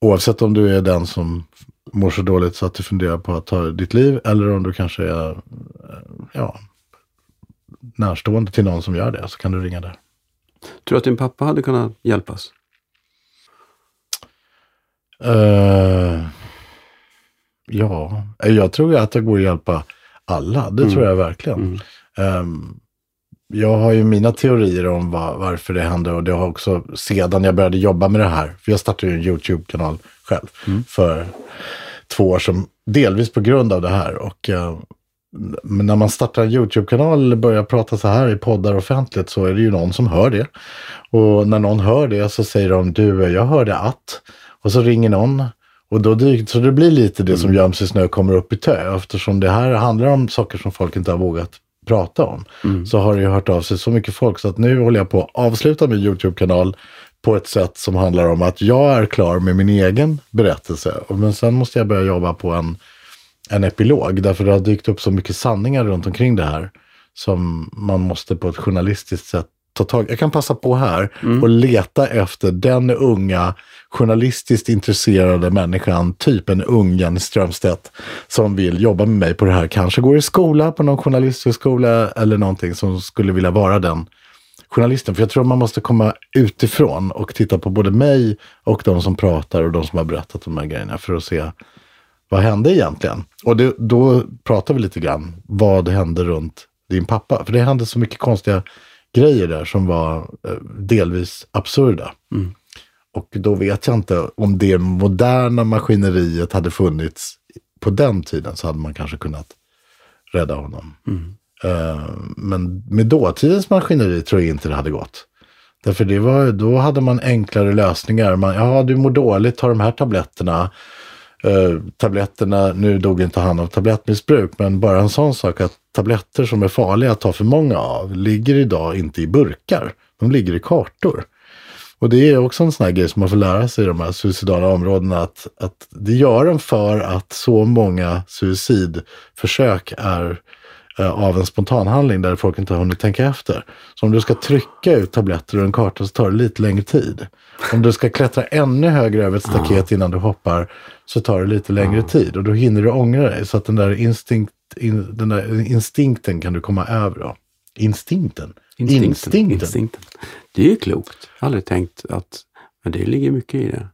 Oavsett om du är den som mår så dåligt så att du funderar på att ta ditt liv eller om du kanske är eh, ja, närstående till någon som gör det så kan du ringa där. Tror du att din pappa hade kunnat hjälpas? Eh, ja, jag tror att det går att hjälpa alla. Det tror jag verkligen. Ehm, jag har ju mina teorier om va- varför det händer och det har också sedan jag började jobba med det här. För jag startade ju en YouTube-kanal själv för två år sedan. Delvis på grund av det här. Och, eh, när man startar en YouTube-kanal eller börjar prata så här i poddar offentligt så är det ju någon som hör det. Och när någon hör det så säger de du, jag hörde att. Och så ringer någon. Och då dyker, så det blir lite det som göms i snö kommer upp i tö. Eftersom det här handlar om saker som folk inte har vågat prata om. Så har det ju hört av sig så mycket folk så att nu håller jag på att avsluta min YouTube-kanal på ett sätt som handlar om att jag är klar med min egen berättelse. Och- Men sen måste jag börja jobba på en, en epilog. Därför det har dykt upp så mycket sanningar runt omkring det här. Som man måste på ett journalistiskt sätt ta tag Jag kan passa på här och leta efter den unga journalistiskt intresserade människan, typ en ung Jenny Strömstedt, som vill jobba med mig på det här. Kanske går i skola på någon journalisthögskola eller någonting som skulle vilja vara den journalisten. För jag tror man måste komma utifrån och titta på både mig och de som pratar och de som har berättat de här grejerna för att se vad hände egentligen? Och det, då pratar vi lite grann, vad hände runt din pappa? För det hände så mycket konstiga grejer där som var eh, delvis absurda. Mm. Och då vet jag inte om det moderna maskineriet hade funnits på den tiden så hade man kanske kunnat rädda honom. Eh, men med dåtidens maskineri tror jag inte det hade gått. Därför det var, då hade man enklare lösningar. Man, ja, du mår dåligt, ta de här tabletterna. Eh, tabletterna, nu dog inte han av tablettmissbruk, men bara en sån sak att tabletter som är farliga att ta för många av ligger idag inte i burkar. De ligger i kartor. Och det är också en sån här grej som man får lära sig i de här suicidala områdena. Att, att det gör en för att så många suicidförsök är eh, av en spontanhandling där folk inte har hunnit tänka efter. Så om du ska trycka ut tabletter ur en karta så tar det lite längre tid. Om du ska klättra ännu högre över ett staket innan du hoppar så tar det lite längre tid och då hinner du ångra dig. Så att den där, instinkt, in, den där instinkten kan du komma över. Då. Instinkten? Instinkten. Instinkten. Det är ju klokt. Jag har aldrig tänkt att men det ligger mycket i det.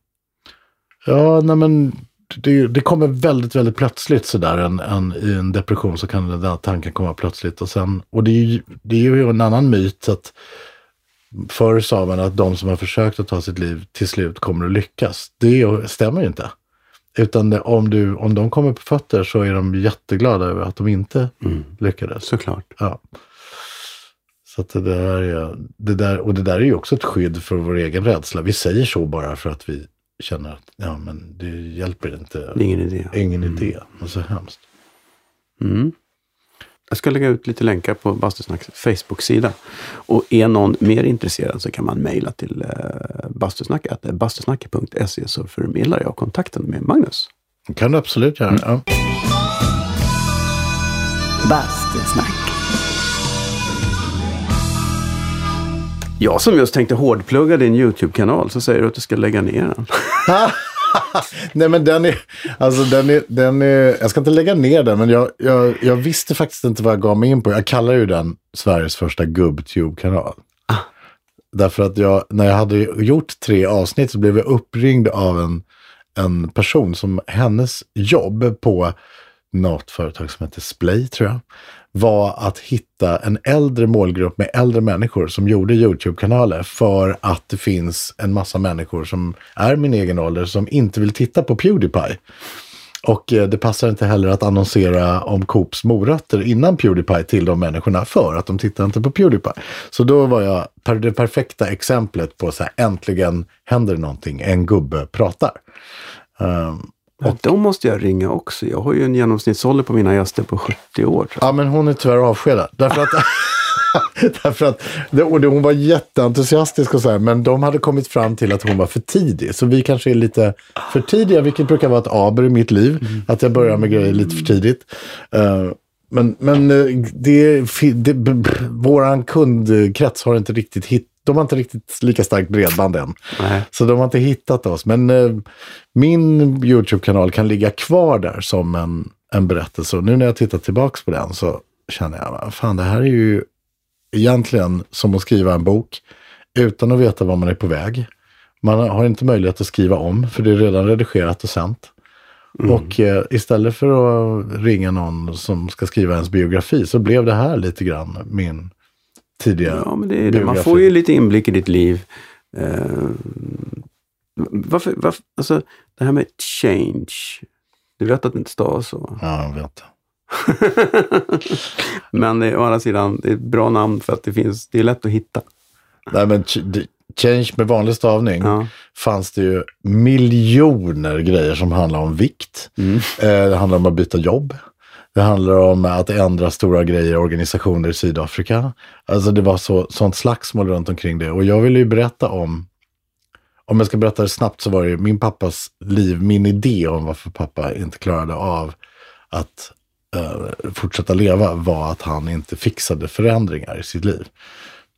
Ja, nej men det, det kommer väldigt, väldigt plötsligt sådär. En, en, I en depression så kan den där tanken komma plötsligt. Och, sen, och det, är ju, det är ju en annan myt att förr sa man att de som har försökt att ta sitt liv till slut kommer att lyckas. Det stämmer ju inte. Utan det, om, du, om de kommer på fötter så är de jätteglada över att de inte mm. lyckades. Såklart. Ja. Så att det där, är, det där, och det där är ju också ett skydd för vår egen rädsla. Vi säger så bara för att vi känner att ja, men det hjälper inte. Det är ingen idé. Ingen mm. idé. Och så hemskt. Mm. Jag ska lägga ut lite länkar på Bastusnacks Facebook-sida. Och är någon mer intresserad så kan man mejla till eh, bastusnack, bastusnack.se så förmedlar jag kontakten med Magnus. Det kan du absolut göra. Mm. Ja. Bastusnack. Jag som just tänkte hårdplugga din YouTube-kanal så säger du att du ska lägga ner den. [laughs] Nej men den är, alltså den är, den är, jag ska inte lägga ner den, men jag, jag, jag visste faktiskt inte vad jag gav mig in på. Jag kallar ju den Sveriges första gubbtube-kanal. Ah. Därför att jag, när jag hade gjort tre avsnitt så blev jag uppringd av en, en person som hennes jobb på något företag som heter Splay tror jag var att hitta en äldre målgrupp med äldre människor som gjorde YouTube-kanaler för att det finns en massa människor som är min egen ålder som inte vill titta på Pewdiepie. Och eh, det passar inte heller att annonsera om Coops morötter innan Pewdiepie till de människorna för att de tittar inte på Pewdiepie. Så då var jag det perfekta exemplet på så här, äntligen händer någonting, en gubbe pratar. Um, och de måste jag ringa också. Jag har ju en genomsnittsålder på mina gäster på 70 år. Ja, men hon är tyvärr avskedad. Därför att, [laughs] därför att och hon var jätteentusiastisk och så här, men de hade kommit fram till att hon var för tidig. Så vi kanske är lite för tidiga, vilket brukar vara ett aber i mitt liv. Mm. Att jag börjar med grejer lite för tidigt. Uh, men, men eh, det, det, våran kundkrets har inte riktigt hittat de har inte riktigt lika starkt bredband än. Nej. Så de har inte hittat oss. Men eh, min YouTube-kanal kan ligga kvar där som en, en berättelse. Och nu när jag tittar tillbaka på den så känner jag, fan det här är ju egentligen som att skriva en bok utan att veta var man är på väg. Man har inte möjlighet att skriva om, för det är redan redigerat och sänt. Mm. Och eh, istället för att ringa någon som ska skriva ens biografi så blev det här lite grann min tidiga Ja, men det är det. Man får ju lite inblick i ditt liv. Uh, varför, varför, alltså det här med change. Du vet att det inte stavas så? Ja, jag vet. [laughs] men det, å andra sidan, det är ett bra namn för att det finns, det är lätt att hitta. Nej, men change med vanlig stavning ja. fanns det ju miljoner grejer som handlar om vikt. Mm. Eh, det handlar om att byta jobb. Det handlar om att ändra stora grejer i organisationer i Sydafrika. Alltså det var så, sånt slagsmål runt omkring det. Och jag ville ju berätta om, om jag ska berätta det snabbt så var det min pappas liv, min idé om varför pappa inte klarade av att uh, fortsätta leva var att han inte fixade förändringar i sitt liv.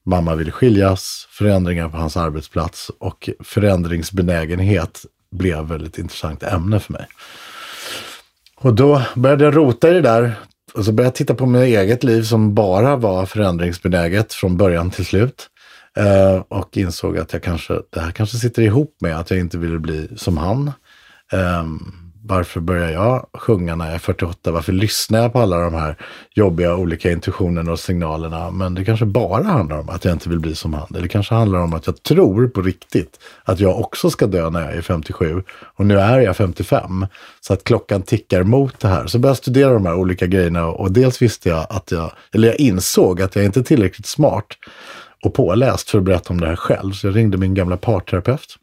Mamma ville skiljas, förändringar på hans arbetsplats och förändringsbenägenhet blev ett väldigt intressant ämne för mig. Och då började jag rota i det där. Och så började jag titta på mitt eget liv som bara var förändringsbenäget från början till slut. Eh, och insåg att jag kanske, det här kanske sitter ihop med att jag inte ville bli som han. Eh, varför börjar jag sjunga när jag är 48? Varför lyssnar jag på alla de här jobbiga olika intuitionerna och signalerna? Men det kanske bara handlar om att jag inte vill bli som han. Eller det kanske handlar om att jag tror på riktigt att jag också ska dö när jag är 57. Och nu är jag 55. Så att klockan tickar mot det här. Så började jag studera de här olika grejerna och dels visste jag att jag, eller jag insåg att jag inte är tillräckligt smart och påläst för att berätta om det här själv. Så jag ringde min gamla parterapeut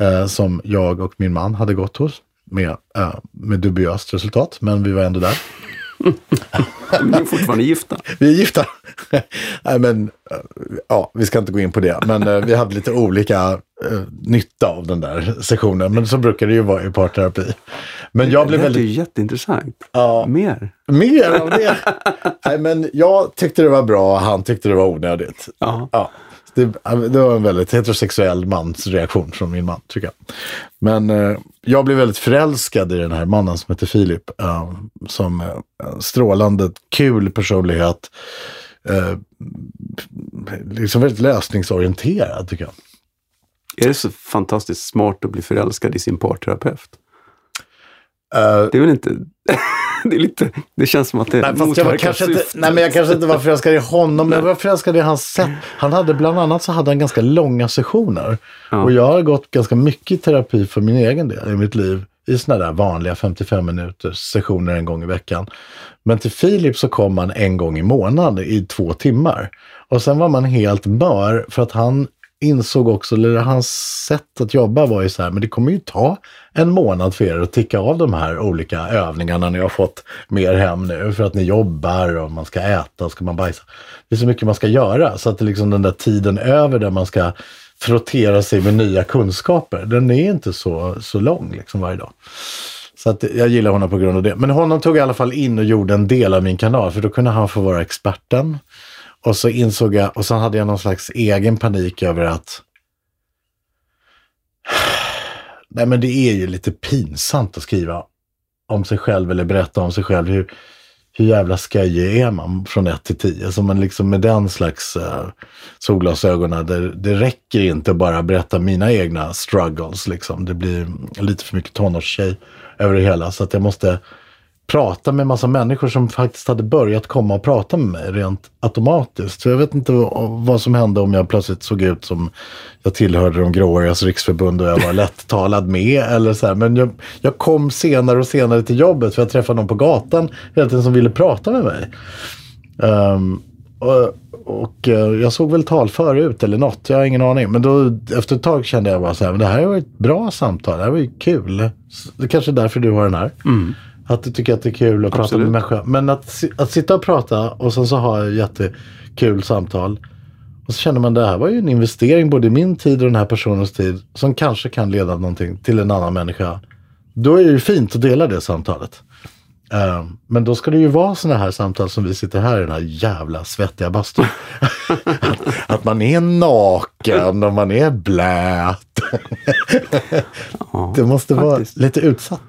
eh, som jag och min man hade gått hos med, äh, med dubiöst resultat, men vi var ändå där. [laughs] Ni är fortfarande gifta. [laughs] Vi är gifta. [laughs] Nej, men eh, ja, vi ska inte gå in på det. Men eh, vi hade lite olika eh, nytta av den där sessionen. Men så brukar det ju vara i parterapi. Men jag blev det lät ju väldigt... jätteintressant. Ja. Mer? Mer av det. Nej, men jag tyckte det var bra, han tyckte det var onödigt. Ja. Ja, det, det var en väldigt heterosexuell mans reaktion från min man, tycker jag. Men eh, jag blev väldigt förälskad i den här mannen som heter Filip. Eh, som eh, en strålande, kul personlighet. Eh, liksom väldigt lösningsorienterad, tycker jag. Är det så fantastiskt smart att bli förälskad i sin parterapeut? Eh, Det är väl inte... [laughs] det, är lite, det känns som att det Nej, fast jag var motverkar kanske inte, syftet. nej, men jag kanske inte var förälskad i honom, men jag var förälskad i hans sätt. Han hade bland annat så hade han ganska långa sessioner. Ja. Och jag har gått ganska mycket i terapi för min egen del i mitt liv. I sådana där vanliga 55 minuters sessioner en gång i veckan. Men till Filip så kom man en gång i månaden i två timmar. Och sen var man helt mör för att han insåg också, eller hans sätt att jobba var ju så här, men det kommer ju ta en månad för er att ticka av de här olika övningarna ni har fått mer hem nu för att ni jobbar och man ska äta ska man bajsa. Det är så mycket man ska göra så att det liksom den där tiden över där man ska frottera sig med nya kunskaper, den är inte så, så lång liksom varje dag. Så att jag gillar honom på grund av det. Men honom tog jag i alla fall in och gjorde en del av min kanal, för då kunde han få vara experten. Och så insåg jag, och sen hade jag någon slags egen panik över att [sighs] Nej men det är ju lite pinsamt att skriva om sig själv eller berätta om sig själv. Hur, hur jävla skojig är man från 1 till 10? Alltså man liksom med den slags uh, solglasögonen, det, det räcker inte bara att berätta mina egna struggles liksom. Det blir lite för mycket tonårstjej över det hela. Så att jag måste prata med massa människor som faktiskt hade börjat komma och prata med mig rent automatiskt. Så jag vet inte vad som hände om jag plötsligt såg ut som jag tillhörde de gråhårigas riksförbund och jag var [laughs] lätttalad med eller så här. Men jag, jag kom senare och senare till jobbet för jag träffade någon på gatan hela tiden som ville prata med mig. Um, och och eh, jag såg väl talför ut eller något, jag har ingen aning. Men då efter ett tag kände jag bara så här, men det här var ett bra samtal, det här var ju kul. Så Det är kanske är därför du har den här. Mm. Att du tycker att det är kul att prata Absolut. med människor. Men att, att sitta och prata och sen så ha jättekul samtal. Och så känner man det här var ju en investering både i min tid och den här personens tid. Som kanske kan leda någonting till en annan människa. Då är det ju fint att dela det samtalet. Eh, men då ska det ju vara sådana här samtal som vi sitter här i den här jävla svettiga bastun. [laughs] att, att man är naken och man är blöt. Ja, [laughs] det måste vara lite utsatt.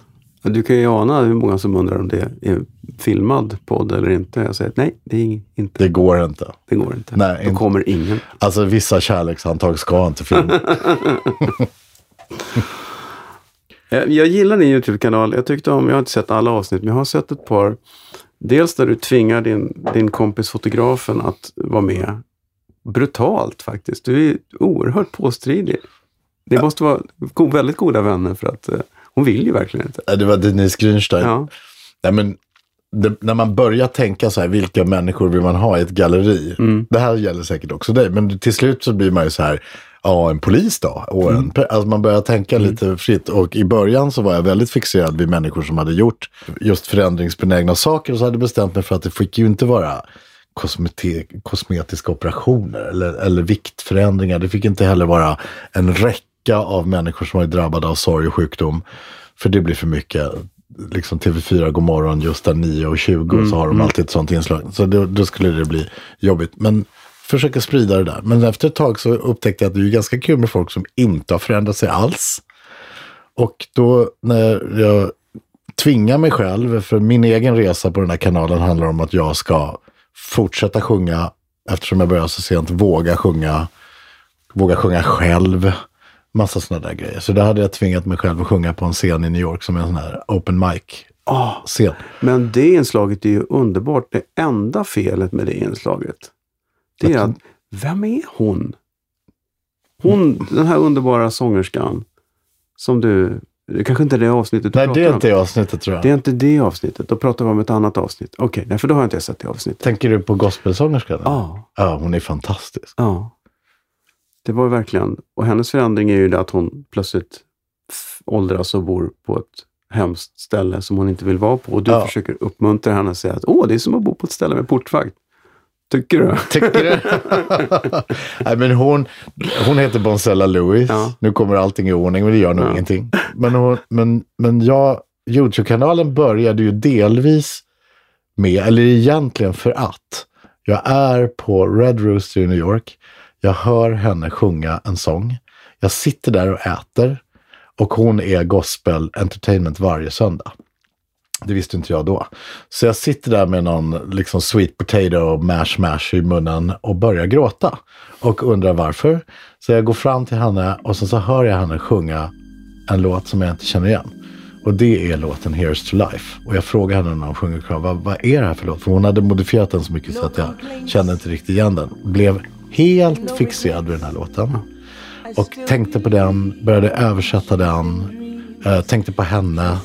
Du kan ju ana hur många som undrar om det är filmad podd eller inte. Jag säger nej, det är inte. Det går inte. Det går inte. Nej, Då inte. kommer ingen. Alltså vissa kärlekshandtag ska inte filmas. [laughs] Jag gillar din YouTube-kanal. Jag tyckte om, jag har inte sett alla avsnitt, men jag har sett ett par. Dels där du tvingar din, din kompis fotografen att vara med. Brutalt faktiskt. Du är oerhört påstridig. Det måste vara väldigt goda vänner för att eh, hon vill ju verkligen inte. Det var Denise Grünstein. Ja. Nej, men det, när man börjar tänka så här, vilka människor vill man ha i ett galleri? Mm. Det här gäller säkert också dig, men till slut så blir man ju så här, ja en polis då? Och Mm. en, pe- alltså man börjar tänka lite fritt. Och i början så var jag väldigt fixerad vid människor som hade gjort just förändringsbenägna saker. Och så hade jag bestämt mig för att det fick ju inte vara kosmetiska operationer eller, eller viktförändringar. Det fick inte heller vara en räcka av människor som är drabbade av sorg och sjukdom. För det blir för mycket. Liksom TV4 Godmorgon just där 9 och 20 så har de alltid ett sånt inslag. Så då, då skulle det bli jobbigt. Men försöka sprida det där. Men efter ett tag så upptäckte jag att det är ganska kul med folk som inte har förändrat sig alls. Och då när jag tvingar mig själv, för min egen resa på den här kanalen handlar om att jag ska fortsätta sjunga, eftersom jag börjar så sent, våga sjunga, våga sjunga själv. Massa sådana där grejer. Så då hade jag tvingat mig själv att sjunga på en scen i New York som en sån här open mic-scen. Men det inslaget är ju underbart. Det enda felet med det inslaget, det är att vem är hon? Hon, den här underbara sångerskan som du, det kanske inte är det avsnittet du Nej, pratar det är om. inte det avsnittet tror jag. Det är inte det avsnittet. Då pratar vi om ett annat avsnitt. Okej, okay, för då har jag inte sett det avsnittet. Tänker du på gospelsångerskan? Ja, Ja, hon är fantastisk. ja. Det var verkligen, och hennes förändring är ju det att hon plötsligt åldras och bor på ett hemskt ställe som hon inte vill vara på och du Ja. försöker uppmuntra henne och säga att åh, det är som att bo på ett ställe med portvakt. Tycker du? Tycker du? [laughs] Nej, men hon, hon heter Bonsella Lewis. Ja. Nu kommer allting i ordning, men det gör nog Ja. ingenting. Men, hon, men, men jag, Youtube-kanalen började ju delvis med, eller egentligen för att jag är på Red Rooster i New York. Jag hör henne sjunga en sång. Jag sitter där och äter och hon är gospel entertainment varje söndag. Det visste inte jag då. Så jag sitter där med någon liksom sweet potato mash mash i munnen och börjar gråta. Och undrar varför. Så jag går fram till henne och sen så hör jag henne sjunga en låt som jag inte känner igen. Och det är låten Here's to Life. Och jag frågar henne när hon sjunger vad, vad är det här för låt? För hon hade modifierat den så mycket så att jag kände inte riktigt igen den. Blev helt fixerad vid den här låten. Och tänkte på den, började översätta den, eh, tänkte på henne.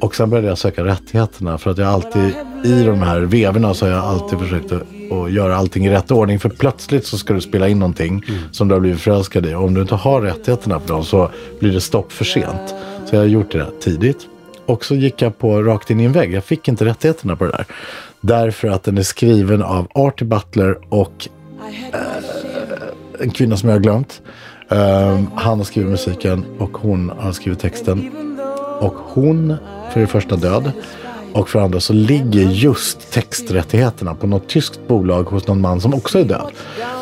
Och sen började jag söka rättigheterna för att jag alltid i de här vevorna så har jag alltid försökt att, göra allting i rätt ordning. För plötsligt så ska du spela in någonting som du har blivit förälskad i. Och om du inte har rättigheterna för dem så blir det stopp för sent. Så jag har gjort det tidigt. Och så gick jag på rakt in i en vägg. Jag fick inte rättigheterna på det där. Därför att den är skriven av Artie Butler och Eh, en kvinna som jag har glömt. Ehm, han har skrivit musiken och hon har skrivit texten. Och hon, för det första död. Och för det andra så ligger just texträttigheterna på något tyskt bolag hos någon man som också är död.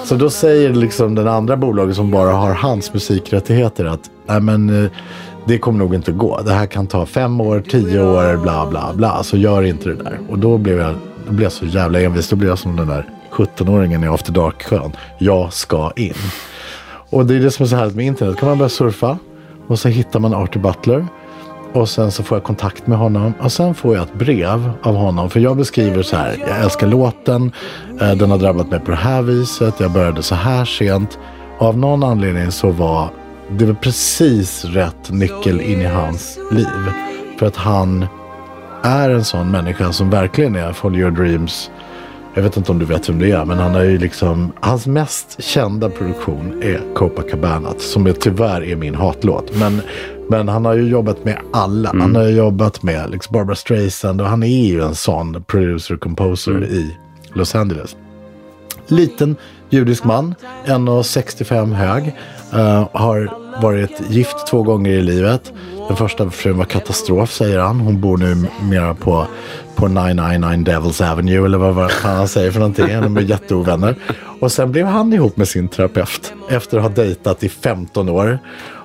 Så då säger liksom den andra bolaget som bara har hans musikrättigheter att nej men eh, det kommer nog inte gå. Det här kan ta fem år, tio år, bla bla bla. Så gör inte det där. Och då blev jag, då blev jag så jävla envis. Då blev jag som den där 17-åringen i After Dark-sjön. Jag ska in. Och det är det som är så härligt med internet. kan man börja surfa och så hittar man Arthur Butler. Och sen så får jag kontakt med honom. Och sen får jag ett brev av honom. För jag beskriver så här. Jag älskar låten. Eh, den har drabbat mig på det här viset. Jag började så här sent. Och av någon anledning så var det var precis rätt nyckel in i hans liv. För att han är en sån människa som verkligen är Follow your dreams. Jag vet inte om du vet vem det är, men han har ju liksom, hans mest kända produktion är Copacabana, som är, tyvärr är min hatlåt. Men, men han har ju jobbat med alla. Han har jobbat med liksom Barbara Streisand och han är ju en sån producer-composer i Los Angeles. Liten judisk man, 1,65 hög. eh, har varit gift två gånger i livet. Den första frun var katastrof säger han. Hon bor nu mera på, på 999 Devils Avenue eller vad vad fan han säger för någonting. De är jätteovänner. Och sen blev han ihop med sin terapeut efter att ha dejtat i 15 år.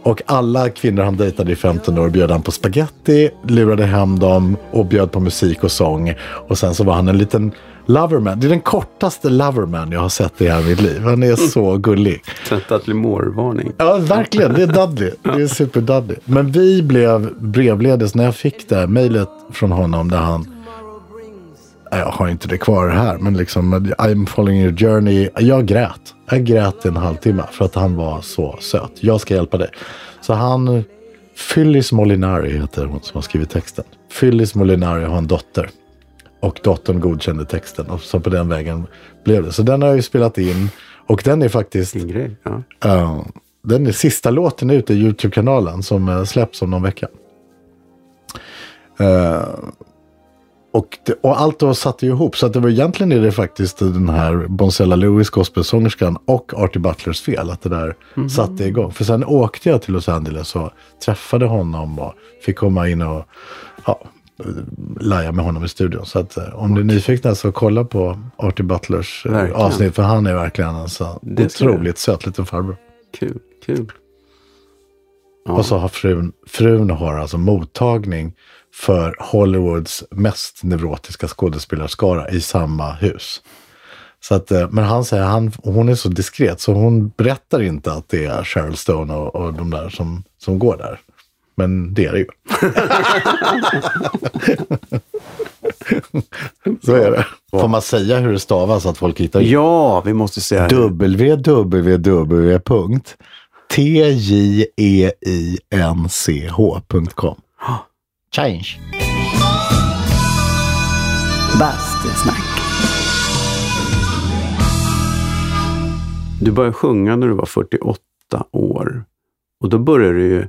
Och alla kvinnor han dejtade i 15 år bjöd han på spaghetti, lurade hem dem och bjöd på musik och sång. Och sen så var han en liten loverman. Det är den kortaste loverman jag har sett i hela mitt liv. Han är så gullig. Dudley Moore-varning. Ja, verkligen. Det är Dudley. Det är super Dudley. Men vi blev brevledes när jag fick det här mejlet från honom där han jag har inte det kvar här, men liksom I'm following your journey. Jag grät. Jag grät en halvtimme för att han var så söt. Jag ska hjälpa dig. Så han, Phyllis Molinari heter hon som har skrivit texten. Phyllis Molinari har en dotter. Och dottern godkände texten och så på den vägen blev det. Så den har jag ju spelat in. Och den är faktiskt Din grej. Ja. Ja, den är sista låten ute i Youtube-kanalen som eh, släpps om någon vecka. Eh, och, det, och allt då satte ihop. Så att det var egentligen är det faktiskt den här Bonsella Lewis, gospelsångerskan och Artie Butlers fel att det där satte igång. För sen åkte jag till Los Angeles och träffade honom och fick komma in och ja, laja med honom i studion. Så att eh, om du är nyfikna så kolla på Artie Butlers eh, Verkligen. avsnitt. För han är verkligen en så Det otroligt söt liten farbror. Kul, kul. Ja. Och så har frun, frun har alltså mottagning för Hollywoods mest neurotiska skådespelarskara i samma hus. Så att, eh, men han säger, han, hon är så diskret så hon berättar inte att det är Cheryl Stone och, och de där som, som går där. Men det är det ju. [laughs] så är det. Får man säga hur det stavas så att folk hittar ja, vi måste säga E www.tjeinch.com [gasps] Change. Bastusnack. Du började sjunga när du var 48 år. Och då började du ju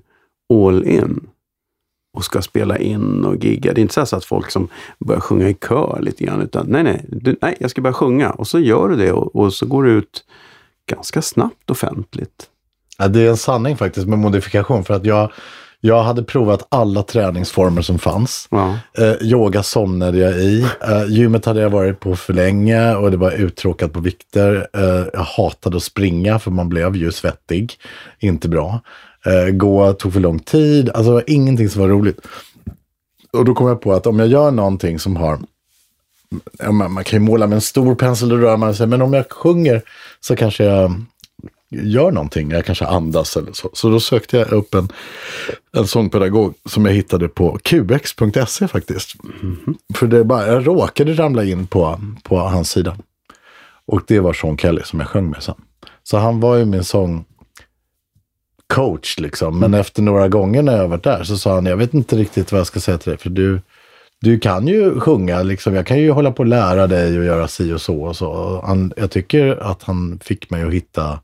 all in. och ska spela in och gigga. Det är inte så att folk som börjar sjunga i kör lite grann, utan nej, nej, du, nej, jag ska bara sjunga. Och så gör du det och, och så går det ut ganska snabbt offentligt. Ja, det är en sanning faktiskt med modifikation för att jag, jag hade provat alla träningsformer som fanns. Ja. Eh, yoga somnade jag i. Eh, gymmet hade jag varit på för länge och det var uttråkat på vikter. Eh, jag hatade att springa för man blev ju svettig. Inte bra. Eh, gå tog för lång tid. Alltså det var ingenting som var roligt. Och då kom jag på att om jag gör någonting som har man, kan ju måla med en stor pensel och röra man sig, men om jag sjunger så kanske jag gör någonting. Jag kanske andas eller så. Så då sökte jag upp en, en sångpedagog som jag hittade på qx.se faktiskt. För det bara, jag råkade ramla in på, på hans sida. Och det var Sean Kelly som jag sjöng med sen. Så han var ju min sång coach liksom. Men efter några gånger när jag varit där så sa han, jag vet inte riktigt vad jag ska säga till dig. För du, du kan ju sjunga, liksom. jag kan ju hålla på och lära dig och göra si och så. Och så. Och han, jag tycker att han fick mig att hitta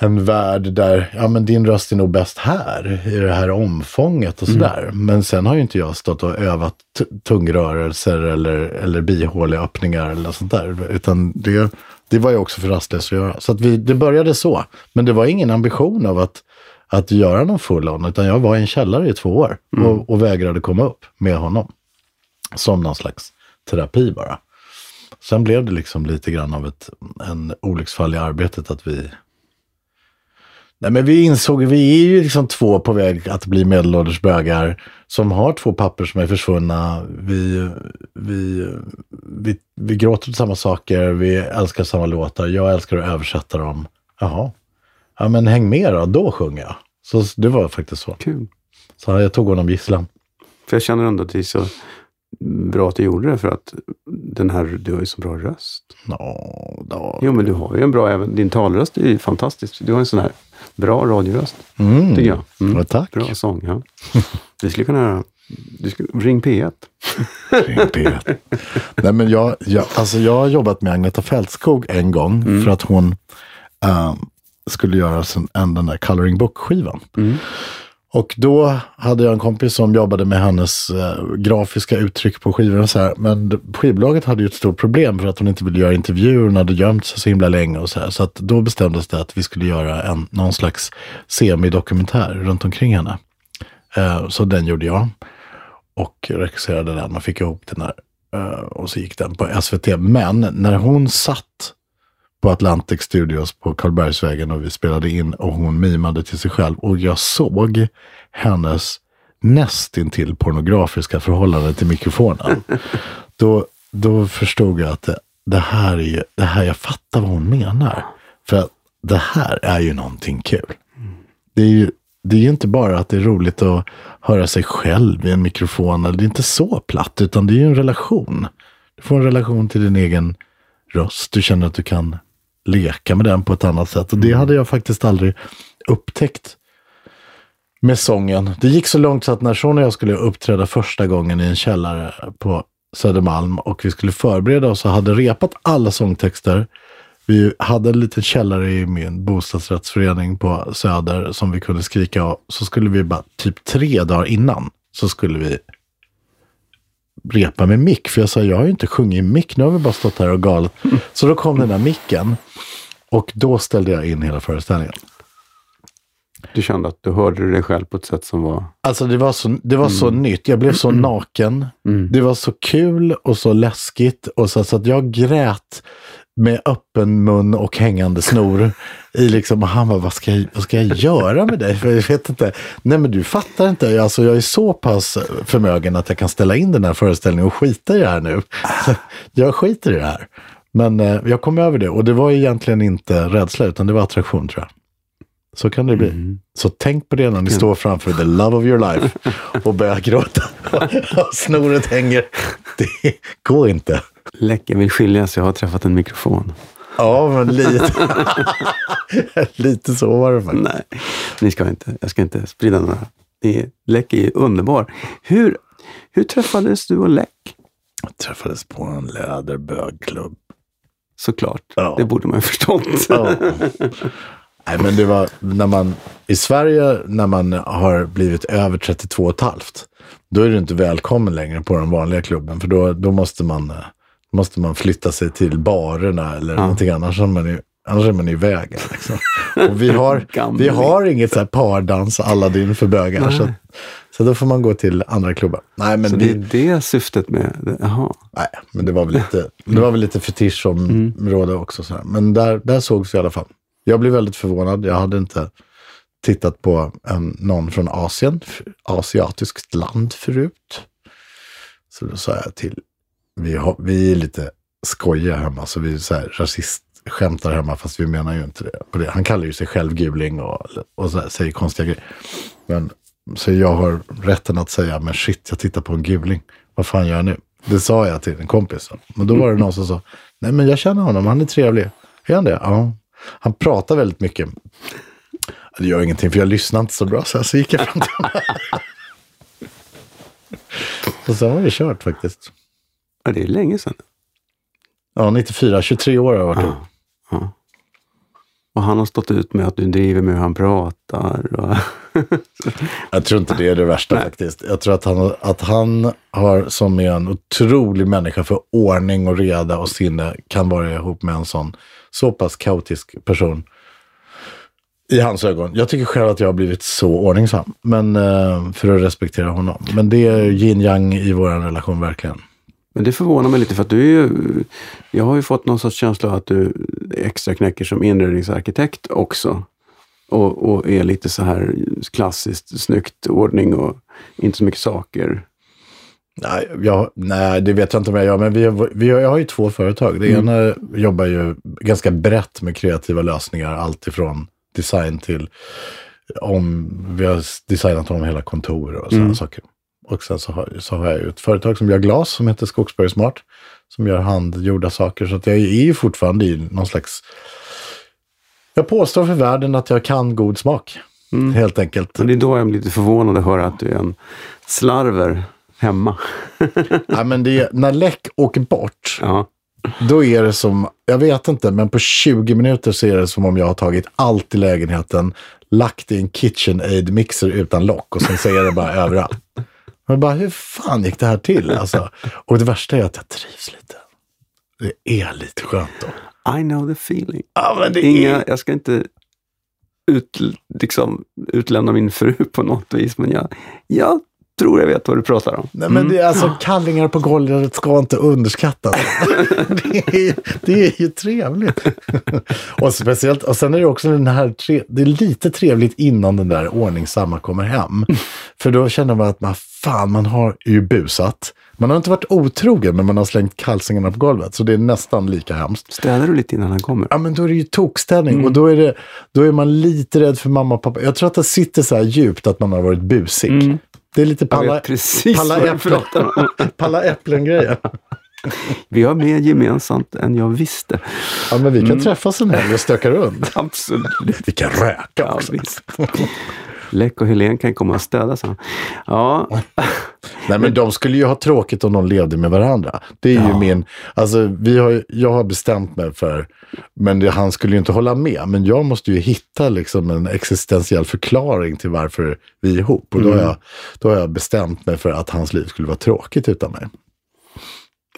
en värld där, ja men din röst är nog bäst här, i det här omfånget och sådär. Men sen har ju inte jag stått och övat tungrörelser eller, eller bihåleöppningar eller sånt där. Utan det, det var ju också för rastlös att göra. Så att vi, det började så. Men det var ingen ambition av att, att göra någon full-on, utan jag var i en källare i två år och, och vägrade komma upp med honom. Som någon slags terapi bara. Sen blev det liksom lite grann av ett en olycksfall i arbetet att vi Nej, men vi insåg, vi är ju liksom två på väg att bli medelålders bögar som har två papper som är försvunna. Vi, vi, vi, vi gråter åt samma saker, vi älskar samma låtar, jag älskar att översätta dem. Jaha, ja men häng med då, då sjunger jag. Så det var faktiskt så. Kul. Så jag tog honom gisslan. För jag känner ändå att det är så bra att du gjorde det för att den här, du har ju så bra röst. Nå, då. Jo, men du har ju en bra, även din talröst är ju fantastisk. Du har en sån här bra radioröst, Mm. tycker jag. Mm. Ja, tack. Bra sång, ja. Du skulle kunna, du skulle, ring P1. [laughs] P1. Nej, men jag, jag, alltså jag har jobbat med Agneta Fältskog en gång för att hon ehm, skulle göra sin, en, den där Coloring Book-skivan. Och då hade jag en kompis som jobbade med hennes eh, grafiska uttryck på skivorna. Så här. Men skivbolaget hade ju ett stort problem för att hon inte ville göra intervjuer. Hon hade gömt sig så himla länge och så här. Så att då bestämdes det att vi skulle göra en, någon slags semidokumentär runt omkring henne. Eh, så den gjorde jag. Och regisserade den och fick ihop den här. Eh, och så gick den på SVT. Men när hon satt på Atlantic Studios på Karlbergsvägen och vi spelade in och hon mimade till sig själv. Och jag såg hennes nästintill pornografiska förhållande till mikrofonen. [laughs] då, då förstod jag att det, det här är ju, det här, jag fattar vad hon menar. För att det här är ju någonting kul. Det är ju, det är ju inte bara att det är roligt att höra sig själv i en mikrofon. eller Det är inte så platt, utan det är ju en relation. Du får en relation till din egen röst. Du känner att du kan leka med den på ett annat sätt. Och det hade jag faktiskt aldrig upptäckt med sången. Det gick så långt så att när Sean och jag skulle uppträda första gången i en källare på Södermalm och vi skulle förbereda oss och hade repat alla sångtexter. Vi hade en liten källare i min bostadsrättsförening på Söder som vi kunde skrika av. Så skulle vi bara typ tre dagar innan så skulle vi repa med mick. För jag sa, jag har ju inte sjungit i mick, nu har vi bara stått här och galet. Så då kom den där micken. Och då ställde jag in hela föreställningen. Du kände att du hörde dig själv på ett sätt som var... Alltså det var så, det var så nytt. Jag blev så naken. Det var så kul och så läskigt. Och så, så att jag grät med öppen mun och hängande snor. I liksom, och han bara, vad ska, jag, vad ska jag göra med dig? För jag vet inte. Nej men du fattar inte. Alltså, jag är så pass förmögen att jag kan ställa in den här föreställningen och skita i det här nu. Så jag skiter i det här. Men eh, jag kom över det. Och det var egentligen inte rädsla utan det var attraktion tror jag. Så kan det bli. Så tänk på det när ni står framför the love of your life och börjar gråta. [laughs] och snoret hänger. Det går inte. Läcka vill skiljas, jag har träffat en mikrofon. Ja, men lite, [laughs] lite så var det faktiskt. Nej, ni ska inte, jag ska inte sprida några. Läck är ju underbar. Hur, hur träffades du och Läck? Träffades på en läderbögklubb. Såklart, Ja. det borde man ju förstått. Ja. [laughs] Nej, men det var när man i Sverige när man har blivit över 32 och ett halvt. Då är du inte välkommen längre på den vanliga klubben. För då, då måste, man, eh, måste man flytta sig till barerna eller Ja. någonting annars. Är man annars är man i vägen. Liksom. Och vi har, [laughs] vi har inget så här pardans Aladdin för bögar. Så, så då får man gå till andra klubbar. Nej, men Så vi, det är det syftet med. Jaha. Nej, men det var väl lite, det var väl lite fetisch som rådde också. Så här. Men där, där sågs vi i alla fall. Jag blev väldigt förvånad. Jag hade inte tittat på en, någon från Asien, asiatiskt land förut. Så då sa jag till, vi, har, vi är lite skojiga hemma, så vi är så här rasist skämtar hemma, fast vi menar ju inte det. På det. Han kallar ju sig själv guling och, och så här, säger konstiga grejer. Men, så jag har rätten att säga, men shit, jag tittar på en guling. Vad fan gör jag nu? Det sa jag till en kompis. Men då var det någon som sa, nej men jag känner honom, han är trevlig. Är han det? Ja. Han pratar väldigt mycket. Det gör ingenting, för jag lyssnar inte så bra, så, så gick jag fram till honom. [laughs] Och sen var det kört faktiskt. Ja, det är länge sedan. Ja, 94, 23 år har jag varit Ja. Ja. Och han har stått ut med att du driver med hur han pratar. Och [laughs] Jag tror inte det är det värsta Nej. faktiskt. Jag tror att han, att han har, som är en otrolig människa för ordning och reda och sinne, kan vara ihop med en sån så pass kaotisk person. I hans ögon. Jag tycker själv att jag har blivit så ordningsam. Men eh, för att respektera honom. Men det är yin yang i vår relation verkligen. Men det förvånar mig lite för att du är ju, jag har ju fått någon sorts känsla av att du extra knäcker som inredningsarkitekt också. Och, och är lite så här klassiskt snyggt ordning och inte så mycket saker. Nej, jag, nej, det vet jag inte om jag gör. Men vi har, vi har, jag har ju två företag. Det ena jobbar ju ganska brett med kreativa lösningar. Allt ifrån design till om vi har designat om hela kontor och sådana saker. Och sen så har, så har jag ju ett företag som gör glas som heter Skogsberg Smart. Som gör handgjorda saker. Så att jag är ju fortfarande i någon slags... Jag påstår för världen att jag kan god smak. Helt enkelt. Men det är då jag blir lite förvånad att höra att du är en slarver hemma. [laughs] Ja, men det är, när läck åker bort. Ja. Då är det som, jag vet inte, men på 20 minuter så är det som om jag har tagit allt i lägenheten, lagt i en KitchenAid mixer utan lock och sen så är det bara [laughs] överallt. Men bara, hur fan gick det här till? Alltså, och det värsta är att jag trivs lite. Det är lite skönt då. I know the feeling. Ja, det Inga, jag ska inte ut, liksom, utlämna min fru på något vis, men jag, jag tror jag vet vad du pratar om. Nej, men det är alltså kallingar på golvet ska inte underskattas. [laughs] det, är, det är ju trevligt. och speciellt, och sen är det också den här, tre, det är lite trevligt innan den där ordningsamma kommer hem. För då känner man att man, fan, man har ju busat. Man har inte varit otrogen, men man har slängt kalsingarna på golvet. Så det är nästan lika hemskt. Städar du lite innan han kommer? Ja, men då är det ju tokstädning och då är, det, då är man lite rädd för mamma och pappa. Jag tror att det sitter så här djupt att man har varit busig. Det är lite palla, palla, äpplen, [laughs] palla äpplen-grejer. Vi har mer gemensamt än jag visste. Ja, men vi kan träffas en helg och stöka runt. Absolut. Vi kan röka Ja, också. visst. Läck och Helen kan komma och städa sen. Ja, [laughs] Nej, men de skulle ju ha tråkigt om de levde med varandra. Det är ju Ja. min, alltså vi har, ju- jag har bestämt mig för, men det, han skulle ju inte hålla med. Men jag måste ju hitta liksom en existentiell förklaring till varför vi är ihop. Och då, har jag, då har jag bestämt mig för att hans liv skulle vara tråkigt utan mig.